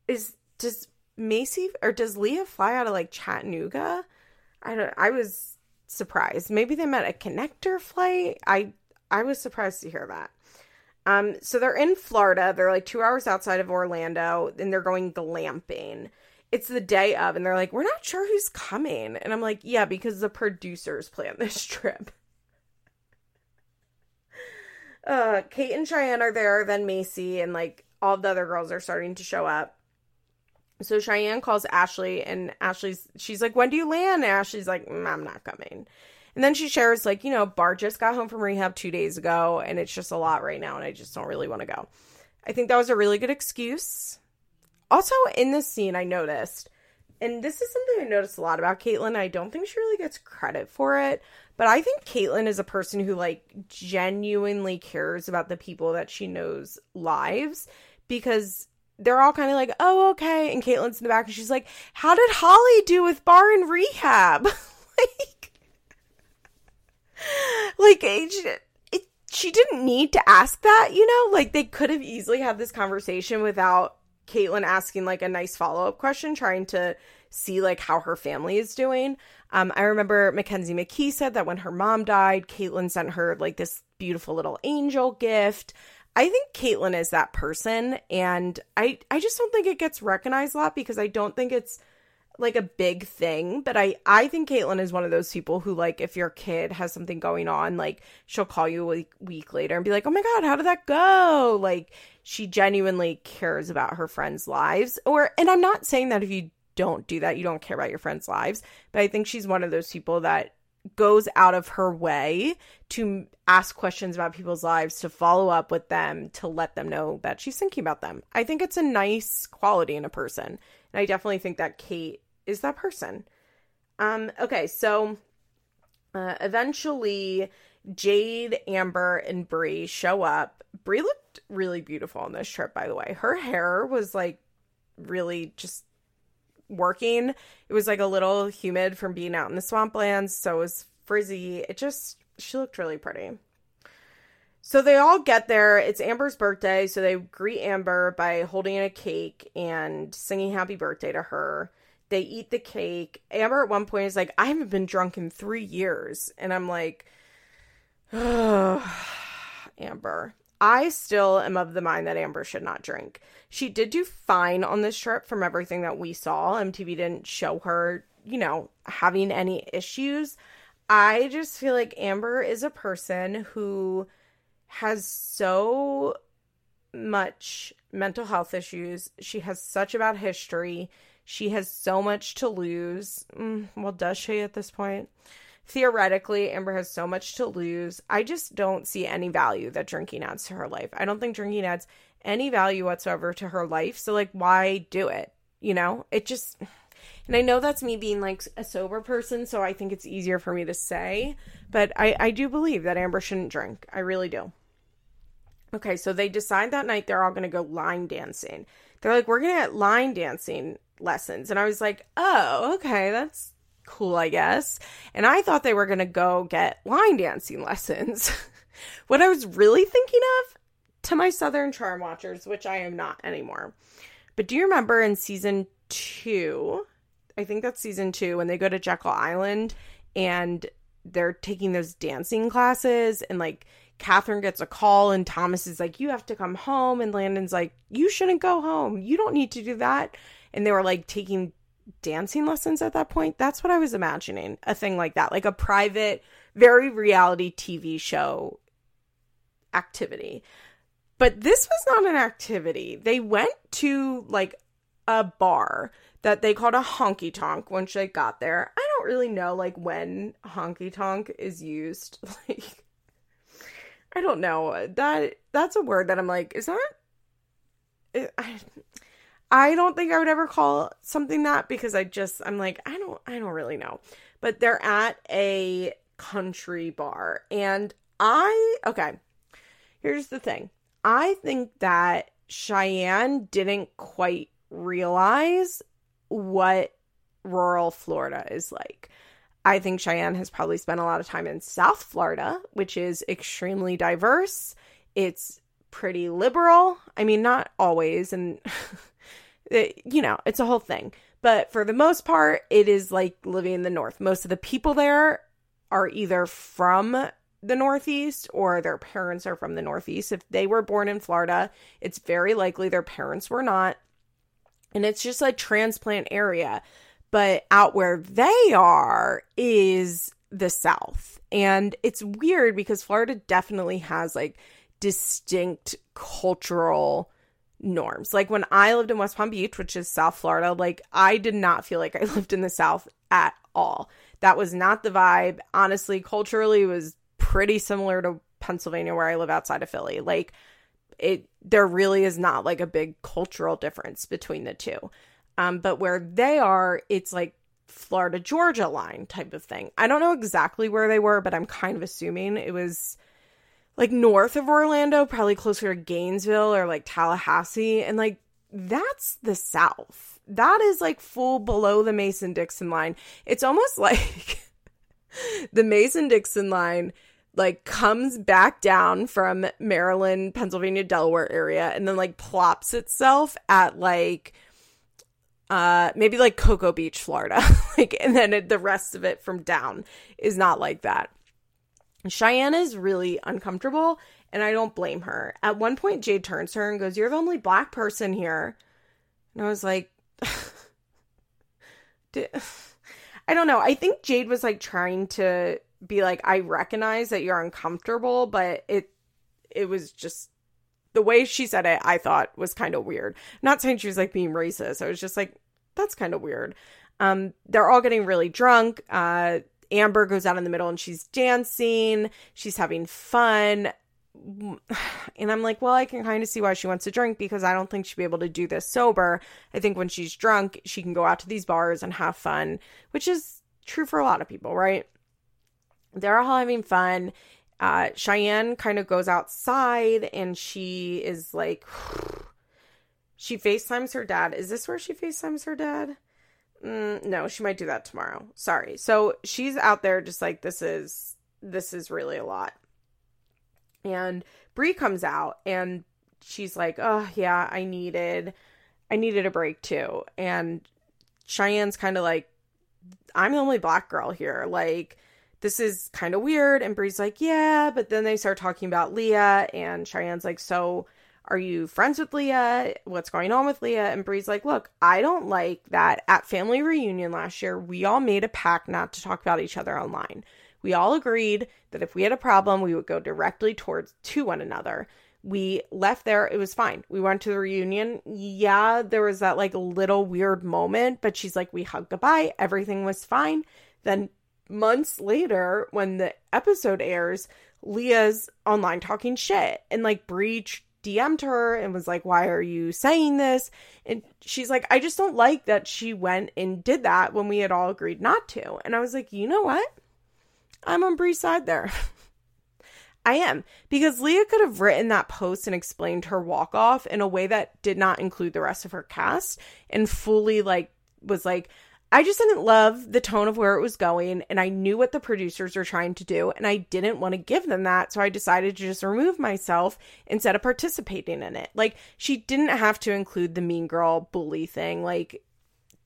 Is does Macy or does Leah fly out of like Chattanooga? I don't I was surprised. Maybe they met a connector flight. I I was surprised to hear that. Um, so they're in Florida. They're like two hours outside of Orlando, and they're going glamping. It's the day of, and they're like, "We're not sure who's coming." And I'm like, "Yeah, because the producers plan this trip." uh, Kate and Cheyenne are there. Then Macy and like all the other girls are starting to show up. So Cheyenne calls Ashley, and Ashley's she's like, "When do you land?" And Ashley's like, mm, "I'm not coming." And then she shares, like, you know, Bar just got home from rehab two days ago, and it's just a lot right now, and I just don't really want to go. I think that was a really good excuse. Also, in this scene, I noticed, and this is something I noticed a lot about Catelynn. I don't think she really gets credit for it, but I think Catelynn is a person who, like, genuinely cares about the people that she knows lives because they're all kind of like, oh, okay. And Catelynn's in the back, and she's like, how did Holly do with Bar and rehab? like, like it, it, she didn't need to ask that, you know? Like they could have easily had this conversation without Catelynn asking like a nice follow-up question trying to see like how her family is doing. Um, I remember Mackenzie McKee said that when her mom died, Kaitlyn sent her like this beautiful little angel gift. I think Catelynn is that person, and I I just don't think it gets recognized a lot because I don't think it's like a big thing, but I I think Catelynn is one of those people who like if your kid has something going on, like she'll call you a week, week later and be like, "Oh my god, how did that go?" Like she genuinely cares about her friends' lives. Or and I'm not saying that if you don't do that, you don't care about your friends' lives, but I think she's one of those people that goes out of her way to ask questions about people's lives, to follow up with them, to let them know that she's thinking about them. I think it's a nice quality in a person. And I definitely think that Kate is that person. Um, okay, so uh, eventually Jade, Amber, and Bri show up. Bri looked really beautiful on this trip, by the way. Her hair was like really just working. It was like a little humid from being out in the swamplands, so it was frizzy. It just she looked really pretty. So they all get there. It's Amber's birthday, so they greet Amber by holding a cake and singing happy birthday to her. They eat the cake. Amber at one point is like, I haven't been drunk in three years. And I'm like, Amber. I still am of the mind that Amber should not drink. She did do fine on this trip from everything that we saw. MTV didn't show her, you know, having any issues. I just feel like Amber is a person who has so much mental health issues. She has such a bad history. She has so much to lose. Mm, well, does she at this point? Theoretically, Amber has so much to lose. I just don't see any value that drinking adds to her life. I don't think drinking adds any value whatsoever to her life. So, like, why do it? You know, it just. And I know that's me being like a sober person, so I think it's easier for me to say. But I, I do believe that Amber shouldn't drink. I really do. Okay, so they decide that night they're all going to go line dancing. They're like, we're going to get line dancing lessons. And I was like, oh, okay, that's cool, I guess. And I thought they were going to go get line dancing lessons. what I was really thinking of to my Southern Charm watchers, which I am not anymore. But do you remember in season two? I think that's season two when they go to Jekyll Island and they're taking those dancing classes and like Cathryn gets a call and Thomas is like, You have to come home. And Landon's like, You shouldn't go home. You don't need to do that. And they were like taking dancing lessons at that point. That's what I was imagining a thing like that, like a private, very reality TV show activity. But this was not an activity. They went to like a bar that they called a honky tonk once they got there. I don't really know like when honky tonk is used. Like I don't know. That that's a word that I'm like, is that I, I don't think I would ever call something that because I just I'm like, I don't I don't really know. But they're at a country bar and I okay. Here's the thing. I think that Cheyenne didn't quite realize what rural Florida is like. I think Cheyenne has probably spent a lot of time in South Florida, which is extremely diverse. It's pretty liberal. I mean, not always, and it, you know, it's a whole thing. But for the most part, it is like living in the North. Most of the people there are either from the Northeast or their parents are from the Northeast. If they were born in Florida, it's very likely their parents were not. And it's just a transplant area but out where they are is the South. And it's weird because Florida definitely has like distinct cultural norms. Like when I lived in West Palm Beach, which is South Florida, like I did not feel like I lived in the South at all. That was not the vibe. Honestly, culturally it was pretty similar to Pennsylvania where I live outside of Philly. Like it there really is not like a big cultural difference between the two. Um, but where they are, it's like Florida Georgia line type of thing. I don't know exactly where they were, but I'm kind of assuming it was like north of Orlando, probably closer to Gainesville or like Tallahassee. And like that's the South. That is like full below the Mason Dixon line. It's almost like the Mason Dixon line like comes back down from Maryland, Pennsylvania, Delaware area and then like plops itself at like uh maybe like Cocoa Beach, Florida. like and then it, the rest of it from down is not like that. Cheyenne is really uncomfortable and I don't blame her. At one point Jade turns to her and goes, "You're the only black person here." And I was like I don't know. I think Jade was like trying to be like I recognize that you're uncomfortable, but it it was just the way she said it, I thought was kind of weird. Not saying she was like being racist. I was just like, that's kind of weird. Um, they're all getting really drunk. Uh, Amber goes out in the middle and she's dancing. She's having fun. And I'm like, well, I can kind of see why she wants to drink because I don't think she'd be able to do this sober. I think when she's drunk, she can go out to these bars and have fun, which is true for a lot of people, right? They're all having fun uh, Cheyenne kind of goes outside and she is like, she FaceTimes her dad. Is this where she FaceTimes her dad? Mm, no, she might do that tomorrow. Sorry. So she's out there just like, this is, this is really a lot. And Brie comes out and she's like, oh, yeah, I needed, I needed a break too. And Cheyenne's kind of like, I'm the only black girl here. Like, this is kind of weird. And Bri's like, yeah. But then they start talking about Leah, and Cheyenne's like, so are you friends with Leah? What's going on with Leah? And Bree's like, look, I don't like that at family reunion last year, we all made a pact not to talk about each other online. We all agreed that if we had a problem, we would go directly towards to one another. We left there, it was fine. We went to the reunion. Yeah, there was that like little weird moment, but she's like, we hugged goodbye, everything was fine. Then months later, when the episode airs, Leah's online talking shit and like breach DM'd her and was like, Why are you saying this? And she's like, I just don't like that she went and did that when we had all agreed not to. And I was like, You know what? I'm on Bri's side there. I am because Leah could have written that post and explained her walk off in a way that did not include the rest of her cast and fully like was like I just didn't love the tone of where it was going and I knew what the producers were trying to do and I didn't want to give them that so I decided to just remove myself instead of participating in it. Like she didn't have to include the mean girl bully thing. Like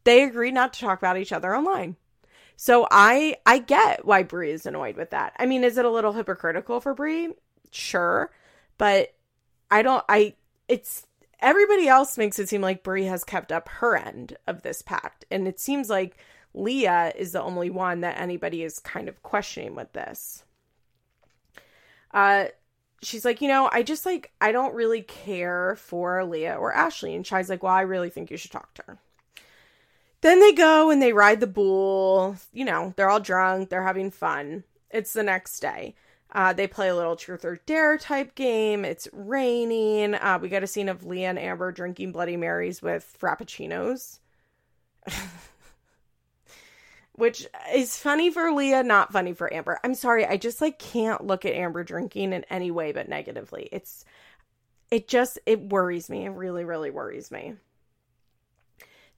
they agreed not to talk about each other online. So I I get why Bri is annoyed with that. I mean, is it a little hypocritical for Bri? Sure, but I don't. I it's everybody else makes it seem like Bri has kept up her end of this pact, and it seems like Leah is the only one that anybody is kind of questioning with this. Uh, she's like, you know, I just like I don't really care for Leah or Ashley, and Shai's like, well, I really think you should talk to her. Then they go and they ride the bull. You know, they're all drunk, they're having fun. It's the next day. Uh, they play a little truth or dare type game. It's raining. Uh, we get a scene of Leah and Amber drinking Bloody Marys with Frappuccinos. Which is funny for Leah, not funny for Amber. I'm sorry, I just like can't look at Amber drinking in any way but negatively. It's it just it worries me. It really, really worries me.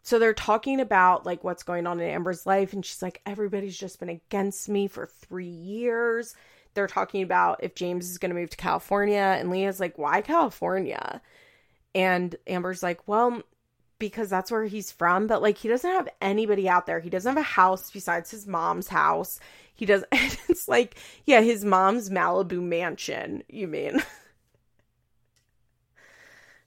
So they're talking about like what's going on in Amber's life and she's like everybody's just been against me for 3 years. They're talking about if James is going to move to California and Leah's like why California? And Amber's like, "Well, because that's where he's from, but like he doesn't have anybody out there. He doesn't have a house besides his mom's house. He does it's like, yeah, his mom's Malibu mansion, you mean?"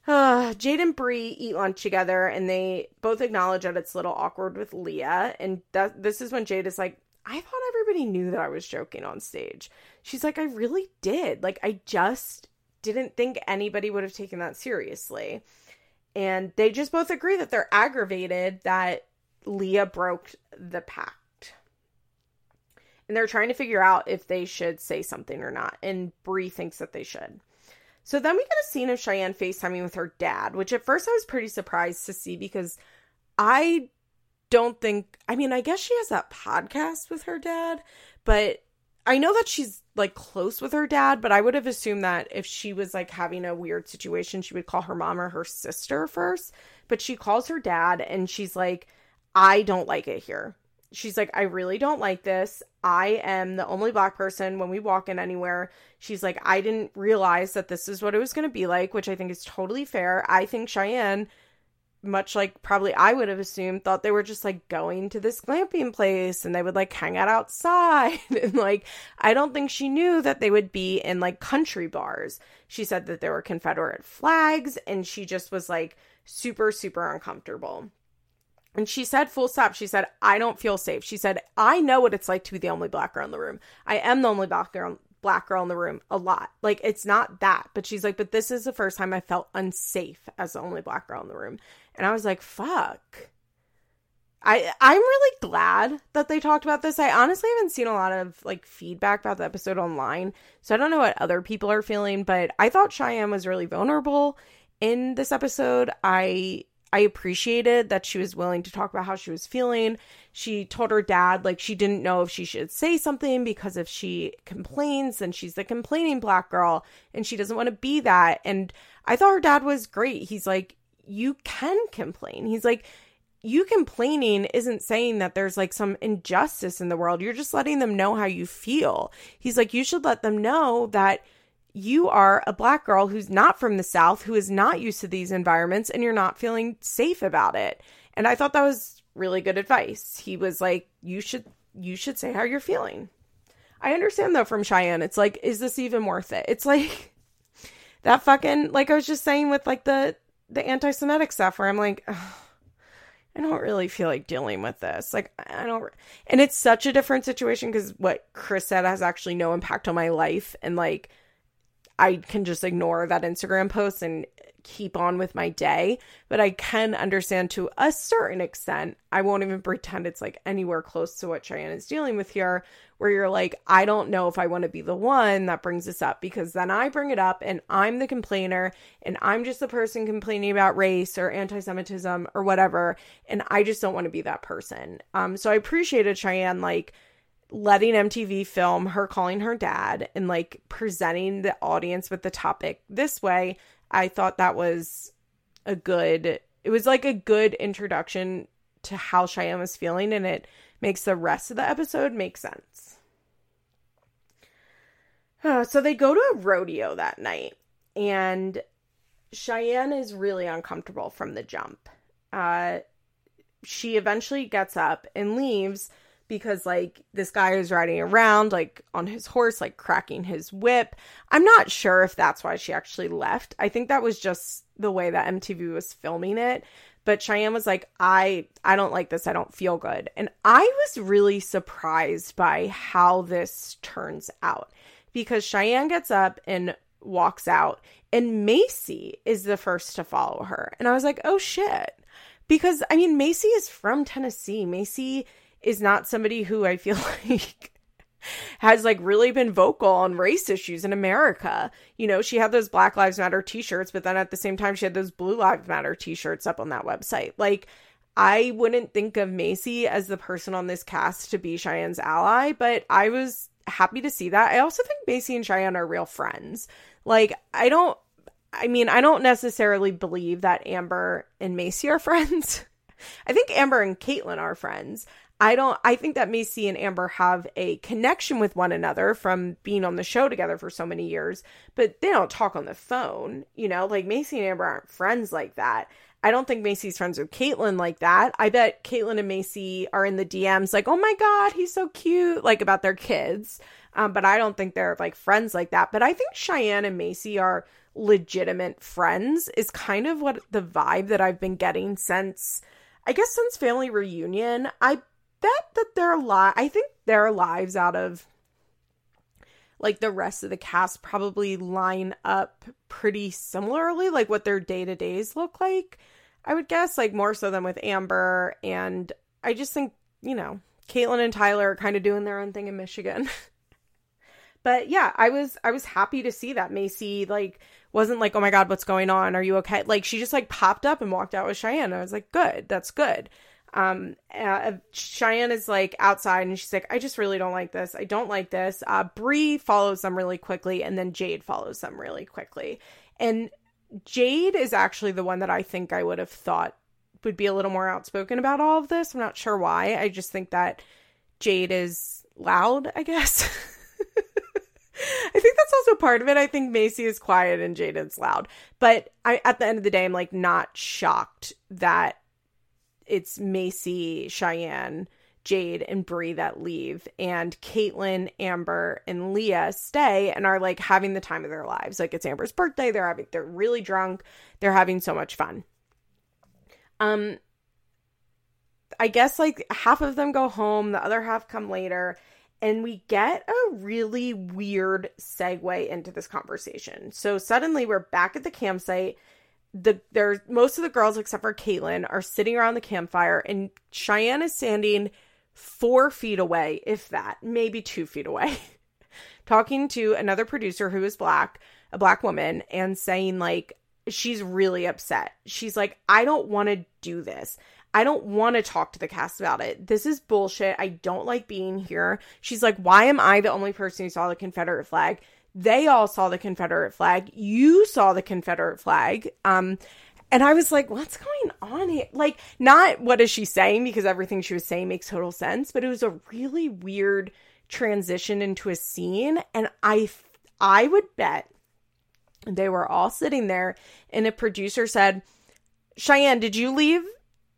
Uh, Jade and Bri eat lunch together, and they both acknowledge that it's a little awkward with Leah. And that this is when Jade is like, "I thought everybody knew that I was joking on stage." She's like, "I really did. Like, I just didn't think anybody would have taken that seriously." And they just both agree that they're aggravated that Leah broke the pact. And they're trying to figure out if they should say something or not. And Bri thinks that they should. So then we get a scene of Cheyenne FaceTiming with her dad, which at first I was pretty surprised to see because I don't think, I mean, I guess she has that podcast with her dad, but I know that she's like close with her dad, but I would have assumed that if she was like having a weird situation, she would call her mom or her sister first. But she calls her dad and she's like, I don't like it here she's like, I really don't like this. I am the only black person when we walk in anywhere. She's like, I didn't realize that this is what it was going to be like, which I think is totally fair. I think Cheyenne, much like probably I would have assumed, thought they were just like going to this glamping place and they would like hang out outside. and like, I don't think she knew that they would be in like country bars. She said that there were Confederate flags and she just was like super, super uncomfortable. And she said, full stop, she said, I don't feel safe. She said, I know what it's like to be the only black girl in the room. I am the only black girl, black girl in the room a lot. Like, it's not that. But she's like, but this is the first time I felt unsafe as the only black girl in the room. And I was like, fuck. I I'm really glad that they talked about this. I honestly haven't seen a lot of like feedback about the episode online. So I don't know what other people are feeling, but I thought Cheyenne was really vulnerable in this episode. I I appreciated that she was willing to talk about how she was feeling. She told her dad, like, she didn't know if she should say something because if she complains, then she's the complaining black girl and she doesn't want to be that. And I thought her dad was great. He's like, you can complain. He's like, you complaining isn't saying that there's like some injustice in the world. You're just letting them know how you feel. He's like, you should let them know that you are a black girl who's not from the South, who is not used to these environments, and you're not feeling safe about it. And I thought that was really good advice. He was like, you should you should say how you're feeling. I understand though from Cheyenne. It's like, is this even worth it? It's like that fucking like I was just saying with like the the anti-Semitic stuff where I'm like, I don't really feel like dealing with this. Like I don't, and it's such a different situation because what Chris said has actually no impact on my life, and like I can just ignore that Instagram post and keep on with my day. But I can understand to a certain extent. I won't even pretend it's like anywhere close to what Cheyenne is dealing with here, where you're like, I don't know if I want to be the one that brings this up because then I bring it up and I'm the complainer and I'm just the person complaining about race or anti Semitism or whatever. And I just don't want to be that person. Um, so I appreciated Cheyenne like letting MTV film her calling her dad and like presenting the audience with the topic this way, I thought that was a good it was like a good introduction to how Cheyenne was feeling and it makes the rest of the episode make sense. Uh, so they go to a rodeo that night and Cheyenne is really uncomfortable from the jump. Uh, she eventually gets up and leaves because like this guy is riding around like on his horse like cracking his whip. I'm not sure if that's why she actually left. I think that was just the way that mtv was filming it. But cheyenne was like i i don't like this. I don't feel good. And i was really surprised by how this turns out because cheyenne gets up and walks out and macy is the first to follow her. And i was like oh shit. Because i mean macy is from tennessee. Macy is not somebody who I feel like has like really been vocal on race issues in America. You know, she had those Black Lives Matter t-shirts, but then at the same time she had those Blue Lives Matter t-shirts up on that website. Like I wouldn't think of Macy as the person on this cast to be Cheyenne's ally, but I was happy to see that. I also think Macy and Cheyenne are real friends. Like I don't I mean, I don't necessarily believe that Amber and Macy are friends. I think Amber and Catelynn are friends. I don't I think that Macy and Amber have a connection with one another from being on the show together for so many years, but they don't talk on the phone, you know? Like Macy and Amber aren't friends like that. I don't think Macy's friends with Catelynn like that. I bet Catelynn and Macy are in the DMs like, "Oh my god, he's so cute," like about their kids. Um, but I don't think they're like friends like that. But I think Cheyenne and Macy are legitimate friends is kind of what the vibe that I've been getting since I guess since family reunion. I bet that their li- I think their lives out of like the rest of the cast probably line up pretty similarly, like what their day to days look like. I would guess, like more so than with Amber. And I just think, you know, Catelynn and Tyler are kind of doing their own thing in Michigan. but yeah, I was I was happy to see that Macy like wasn't like, oh my god, what's going on? Are you okay? Like she just like popped up and walked out with Cheyenne. I was like, good, that's good um uh, cheyenne is like outside and she's like i just really don't like this. I don't like this. Uh brie follows them really quickly and then jade follows them really quickly. And jade is actually the one that i think i would have thought would be a little more outspoken about all of this. I'm not sure why. I just think that jade is loud i guess. I think that's also part of it. I think Macy is quiet and Jaden's loud. But I at the end of the day I'm like not shocked that it's Macy, Cheyenne, Jade, and Brie that leave, and Catelynn, Amber, and Leah stay and are like having the time of their lives. Like it's Amber's birthday, they're having they're really drunk, they're having so much fun. Um I guess like half of them go home, the other half come later, and we get a really weird segue into this conversation. So suddenly we're back at the campsite the there's most of the girls except for Catelynn are sitting around the campfire and Cheyenne is standing four feet away, if that, maybe two feet away, talking to another producer who is black, a black woman, and saying like she's really upset. She's like, I don't want to do this. I don't want to talk to the cast about it. This is bullshit. I don't like being here. She's like, why am I the only person who saw the Confederate flag? They all saw the Confederate flag. You saw the Confederate flag. Um, and I was like, what's going on here? Like, not what is she saying, because everything she was saying makes total sense, but it was a really weird transition into a scene. And I, I would bet they were all sitting there, and a producer said, Cheyenne, did you leave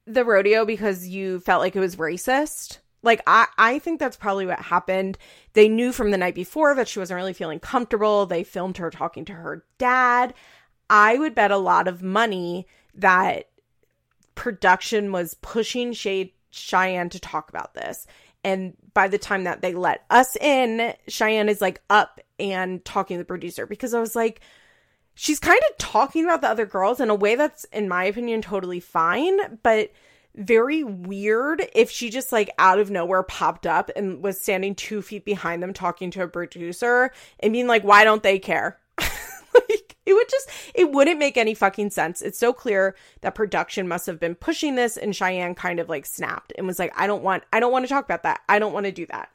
the rodeo because you felt like it was racist? Like I I think that's probably what happened. They knew from the night before that she wasn't really feeling comfortable. They filmed her talking to her dad. I would bet a lot of money that production was pushing Shade Cheyenne to talk about this. And by the time that they let us in, Cheyenne is like up and talking to the producer because I was like, she's kind of talking about the other girls in a way that's, in my opinion, totally fine, but very weird if she just like out of nowhere popped up and was standing two feet behind them talking to a producer and being like, why don't they care? like, it would just, it wouldn't make any fucking sense. It's so clear that production must have been pushing this and Cheyenne kind of like snapped and was like, I don't want, I don't want to talk about that. I don't want to do that.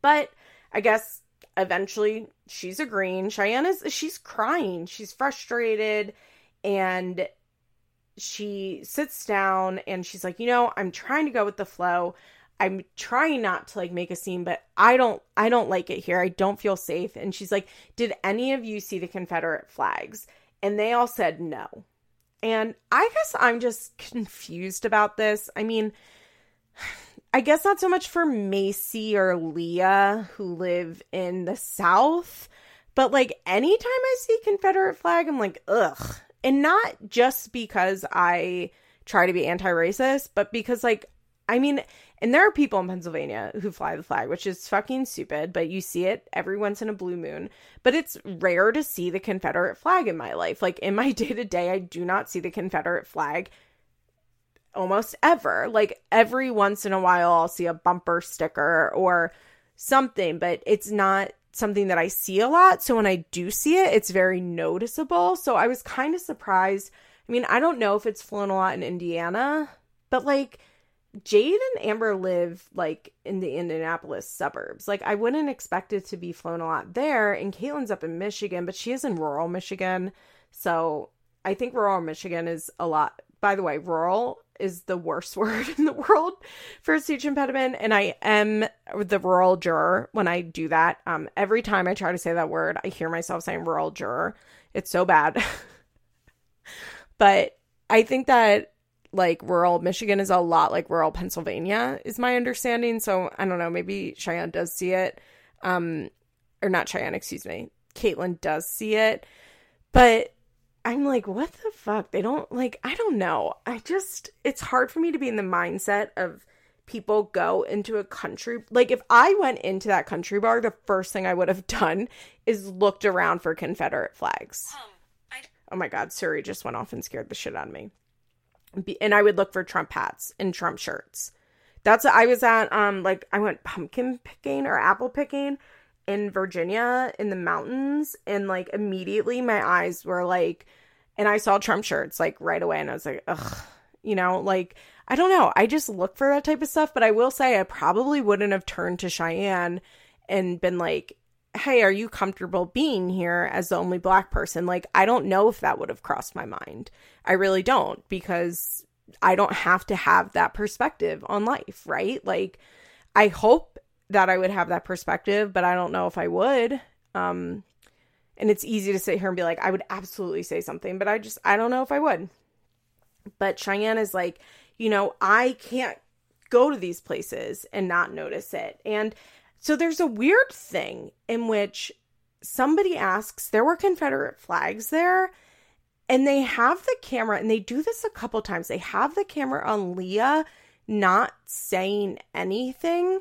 But I guess eventually she's agreeing. Cheyenne is, she's crying. She's frustrated and she sits down and she's like, you know, I'm trying to go with the flow. I'm trying not to like make a scene, but I don't I don't like it here. I don't feel safe. And she's like, "Did any of you see the Confederate flags?" And they all said no. And I guess I'm just confused about this. I mean, I guess not so much for Macy or Leah who live in the South, but like anytime I see Confederate flag, I'm like, ugh. And not just because I try to be anti racist, but because like I mean, and there are people in Pennsylvania who fly the flag, which is fucking stupid, but you see it every once in a blue moon. But it's rare to see the Confederate flag in my life. Like in my day to day, I do not see the Confederate flag almost ever. Like every once in a while, I'll see a bumper sticker or something, but it's not something that I see a lot. So when I do see it, it's very noticeable. So I was kind of surprised. I mean, I don't know if it's flown a lot in Indiana, but like Jade and Amber live like in the Indianapolis suburbs. Like I wouldn't expect it to be flown a lot there. And Catelynn's up in Michigan, but she is in rural Michigan. So I think rural Michigan is a lot. By the way, rural is the worst word in the world for a speech impediment. And I am the rural juror when I do that. Um, every time I try to say that word, I hear myself saying rural juror. It's so bad. but I think that like rural Michigan is a lot like rural Pennsylvania, is my understanding. So I don't know, maybe Cheyenne does see it. Um, or not Cheyenne, excuse me. Catelynn does see it. But I'm like, what the fuck? They don't like, I don't know. I just, it's hard for me to be in the mindset of people go into a country. Like, if I went into that country bar, the first thing I would have done is looked around for Confederate flags. Um, I... Oh my God, Siri just went off and scared the shit out of me and I would look for Trump hats and Trump shirts. That's I was at um like I went pumpkin picking or apple picking in Virginia in the mountains and like immediately my eyes were like and I saw Trump shirts like right away and I was like ugh you know like I don't know I just look for that type of stuff but I will say I probably wouldn't have turned to Cheyenne and been like hey, are you comfortable being here as the only black person? Like, I don't know if that would have crossed my mind. I really don't because I don't have to have that perspective on life, right? Like, I hope that I would have that perspective, but I don't know if I would. Um, and it's easy to sit here and be like, I would absolutely say something, but I just, I don't know if I would. But Cheyenne is like, you know, I can't go to these places and not notice it. And so there's a weird thing in which somebody asks, there were Confederate flags there, and they have the camera, and they do this a couple times. They have the camera on Leah not saying anything,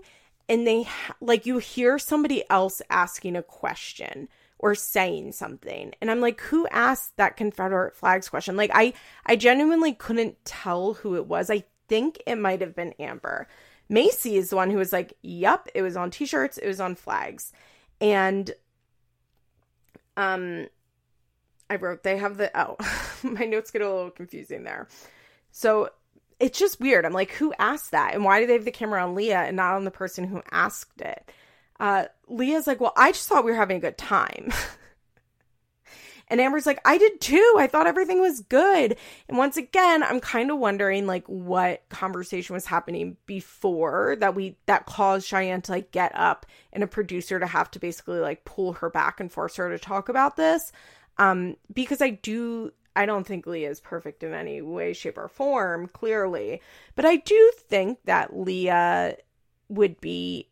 and they like you hear somebody else asking a question or saying something and i'm like who asked that confederate flags question like i i genuinely couldn't tell who it was i think it might have been amber Macy is the one who was like, "Yep, it was on t-shirts, it was on flags." And um I wrote they have the oh, my notes get a little confusing there. So it's just weird. I'm like, who asked that? And why do they have the camera on Leah and not on the person who asked it? Uh, Leah's like, well, I just thought we were having a good time. And Amber's like, I did too. I thought everything was good. And once again, I'm kind of wondering like what conversation was happening before that we that caused Cheyenne to like get up and a producer to have to basically like pull her back and force her to talk about this. Um, because I do I don't think Leah is perfect in any way, shape, or form, clearly. But I do think that Leah would be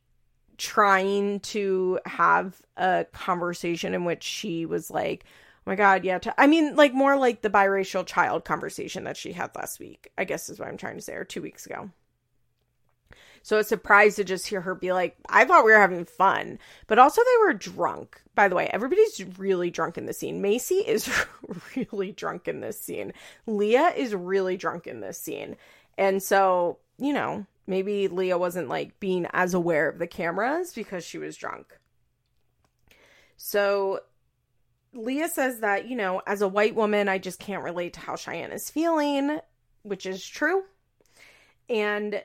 trying to have a conversation in which she was like, oh my God, yeah. I mean, like more like the biracial child conversation that she had last week, I guess is what I'm trying to say, or two weeks ago. So I was surprised to just hear her be like, I thought we were having fun. But also, they were drunk. By the way, everybody's really drunk in the scene. Macy is really drunk in this scene. Leah is really drunk in this scene. And so, you know, maybe Leah wasn't like being as aware of the cameras because she was drunk. So Leah says that, you know, as a white woman, I just can't relate to how Cheyenne is feeling, which is true. And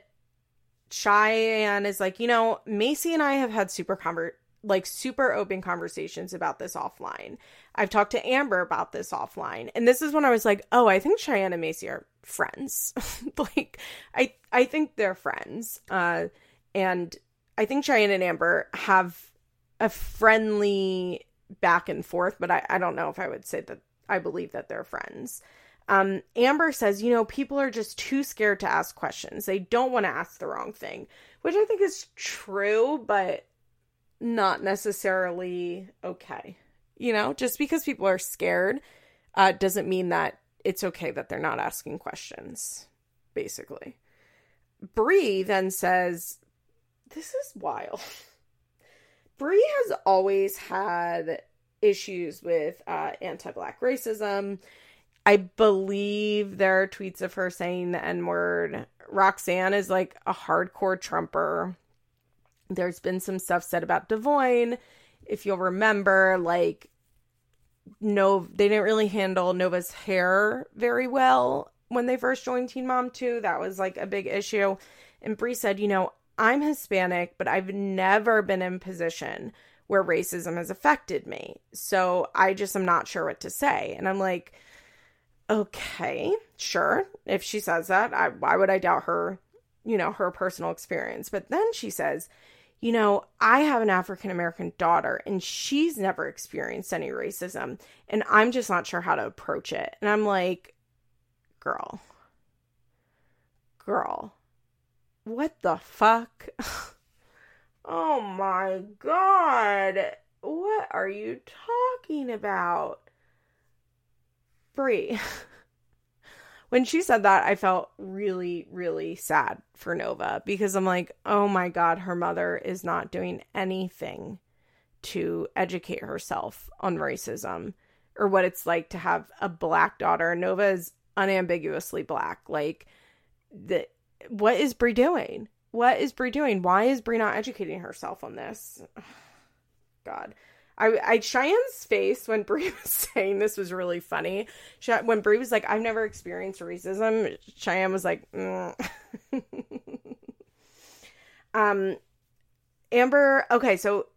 Cheyenne is like, you know, Macy and I have had super convert like super open conversations about this offline. I've talked to Amber about this offline. And this is when I was like, oh, I think Cheyenne and Macy are friends. like I I think they're friends. Uh and I think Cheyenne and Amber have a friendly back and forth, but I, I don't know if I would say that I believe that they're friends. Um, Amber says, you know, people are just too scared to ask questions. They don't want to ask the wrong thing, which I think is true, but not necessarily okay. You know, just because people are scared uh, doesn't mean that it's okay that they're not asking questions, basically. Bri then says, This is wild. Bri has always had issues with uh, anti black racism. I believe there are tweets of her saying the N word. Roxanne is like a hardcore Trumper. There's been some stuff said about Devoin. If you'll remember, like, no, they didn't really handle Nova's hair very well when they first joined Teen Mom 2. That was like a big issue. And Bree said, you know, I'm Hispanic, but I've never been in position where racism has affected me. So I just am not sure what to say. And I'm like, okay, sure. If she says that, I, why would I doubt her, you know, her personal experience? But then she says, you know, I have an African American daughter and she's never experienced any racism and I'm just not sure how to approach it. And I'm like, girl, girl, what the fuck? oh my god. What are you talking about? Bri. when she said that, I felt really, really sad for Nova because I'm like, oh my God, her mother is not doing anything to educate herself on racism or what it's like to have a black daughter. Nova is unambiguously black. Like, the, what is Bri doing? What is Bri doing? Why is Bri not educating herself on this? God. I, I Cheyenne's face when Bri was saying this was really funny. She, when Bri was like, "I've never experienced racism," Cheyenne was like, mm. "Um, Amber." Okay, so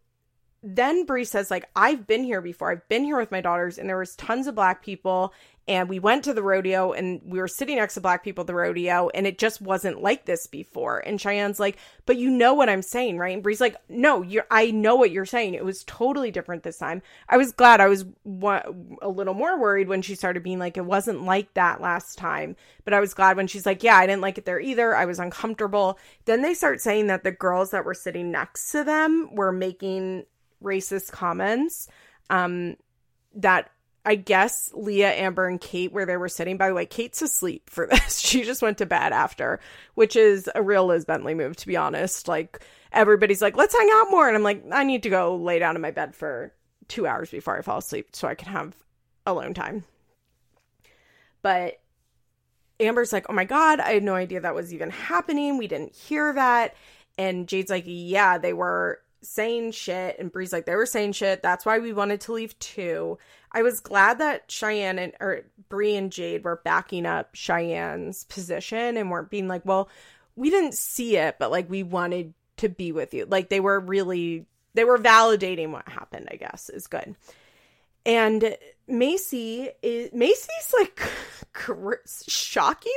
then Bri says, "Like I've been here before. I've been here with my daughters, and there was tons of black people, and we went to the rodeo and we were sitting next to black people at the rodeo and it just wasn't like this before. And cheyenne's like but you know what i'm saying right? And bri's like no you're i know what you're saying. It was totally different this time. I was glad. I was a little more worried when she started being like it wasn't like that last time. But i was glad when she's like yeah i didn't like it there either. I was uncomfortable. Then they start saying that the girls that were sitting next to them were making racist comments um that I guess Leah, Amber, and Kate, where they were sitting. By the way, Kate's asleep for this. She just went to bed after, which is a real Liz Bentley move, to be honest. Like, everybody's like, let's hang out more. And I'm like, I need to go lay down in my bed for two hours before I fall asleep so I can have alone time. But Amber's like, oh my God, I had no idea that was even happening. We didn't hear that. And Jade's like, yeah, they were saying shit. And Bree's like, they were saying shit. That's why we wanted to leave too. I was glad that Cheyenne and or Bree and Jade were backing up Cheyenne's position and weren't being like, well, we didn't see it, but like we wanted to be with you. Like they were really they were validating what happened, I guess, is good. And Macy is Macy's like shockingly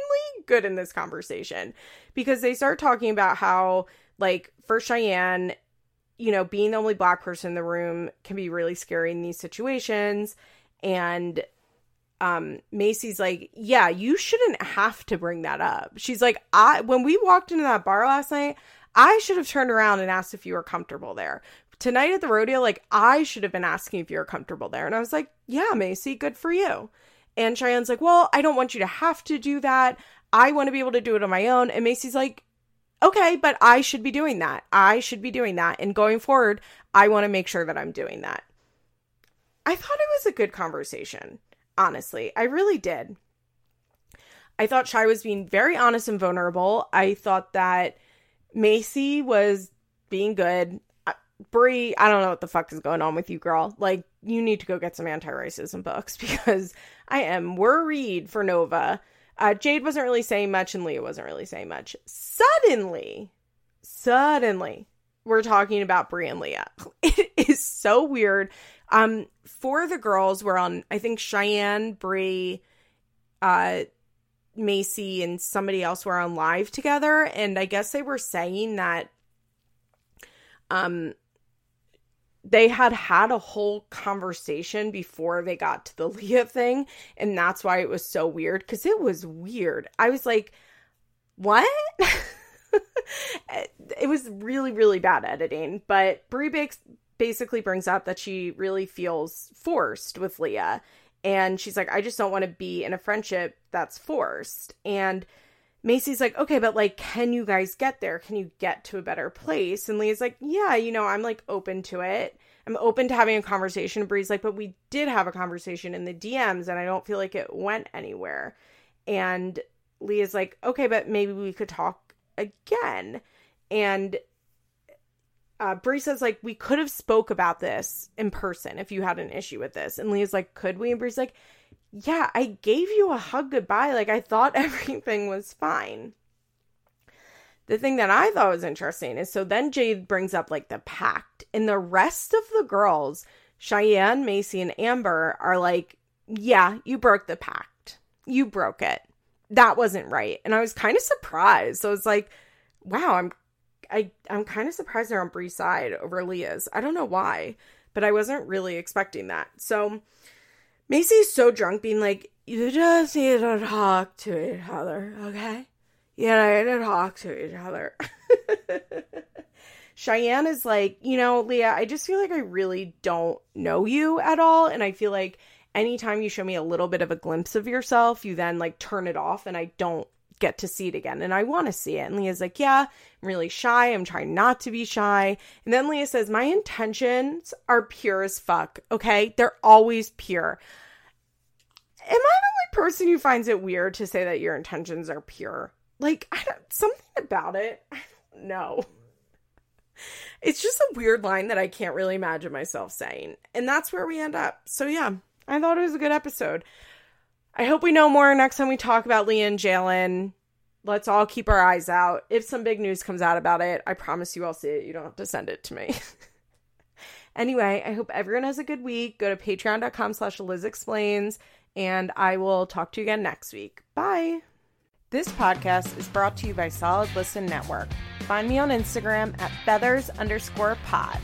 good in this conversation because they start talking about how like for Cheyenne you know, being the only black person in the room can be really scary in these situations. And um Macy's like, "Yeah, you shouldn't have to bring that up." She's like, "I when we walked into that bar last night, I should have turned around and asked if you were comfortable there. Tonight at the rodeo, like I should have been asking if you were comfortable there. And I was like, yeah, Macy, good for you. And Cheyenne's like, well, I don't want you to have to do that. I want to be able to do it on my own. And Macy's like, okay, but I should be doing that. I should be doing that. And going forward, I want to make sure that I'm doing that. I thought it was a good conversation, honestly. I really did. I thought Shy was being very honest and vulnerable. I thought that Macy was being good. Uh, Brie, I don't know what the fuck is going on with you, girl. Like, you need to go get some anti racism books because I am worried for Nova. Uh, Jade wasn't really saying much and Leah wasn't really saying much. Suddenly, suddenly, we're talking about Brie and Leah. It is so weird. Um, for the girls, we're on, I think Cheyenne, Brie, uh, Macy, and somebody else were on live together. And I guess they were saying that, um, they had had a whole conversation before they got to the Leah thing. And that's why it was so weird because it was weird. I was like, what? it was really, really bad editing. But Brie Bakes basically brings up that she really feels forced with Leah. And she's like, I just don't want to be in a friendship that's forced. And Macy's like, okay, but like, can you guys get there? Can you get to a better place? And Leah's like, yeah, you know, I'm like open to it. I'm open to having a conversation. Bree's like, but we did have a conversation in the DMs and I don't feel like it went anywhere. And Leah's like, okay, but maybe we could talk again. And uh, Brie says like we could have spoke about this in person if you had an issue with this, and Leah's like, could we? And Brie's like, yeah, I gave you a hug goodbye. Like I thought everything was fine. The thing that I thought was interesting is so then Jade brings up like the pact, and the rest of the girls, Cheyenne, Macy, and Amber, are like, yeah, you broke the pact. You broke it. That wasn't right. And I was kind of surprised. So it's like, wow, I'm I I'm kind of surprised they're on Brie's side over Leah's. I don't know why, but I wasn't really expecting that. So Macy's so drunk, being like, "You just need to talk to each other, okay? You need to talk to each other." Cheyenne is like, you know, Leah, I just feel like I really don't know you at all, and I feel like anytime you show me a little bit of a glimpse of yourself, you then like turn it off, and I don't get to see it again and I want to see it. And Leah's like, Yeah, I'm really shy. I'm trying not to be shy. And then Leah says, My intentions are pure as fuck. Okay. They're always pure. Am I the only person who finds it weird to say that your intentions are pure? Like, I don't, something about it. I don't know. It's just a weird line that I can't really imagine myself saying. And that's where we end up. So, yeah, I thought it was a good episode. I hope we know more next time we talk about Leah and Jaylan. Let's all keep our eyes out. If some big news comes out about it, I promise you I'll see it. You don't have to send it to me. anyway, I hope everyone has a good week. Go to patreon.com slash Liz Explains, and I will talk to you again next week. Bye. This podcast is brought to you by Solid Listen Network. Find me on Instagram at feathers underscore pod.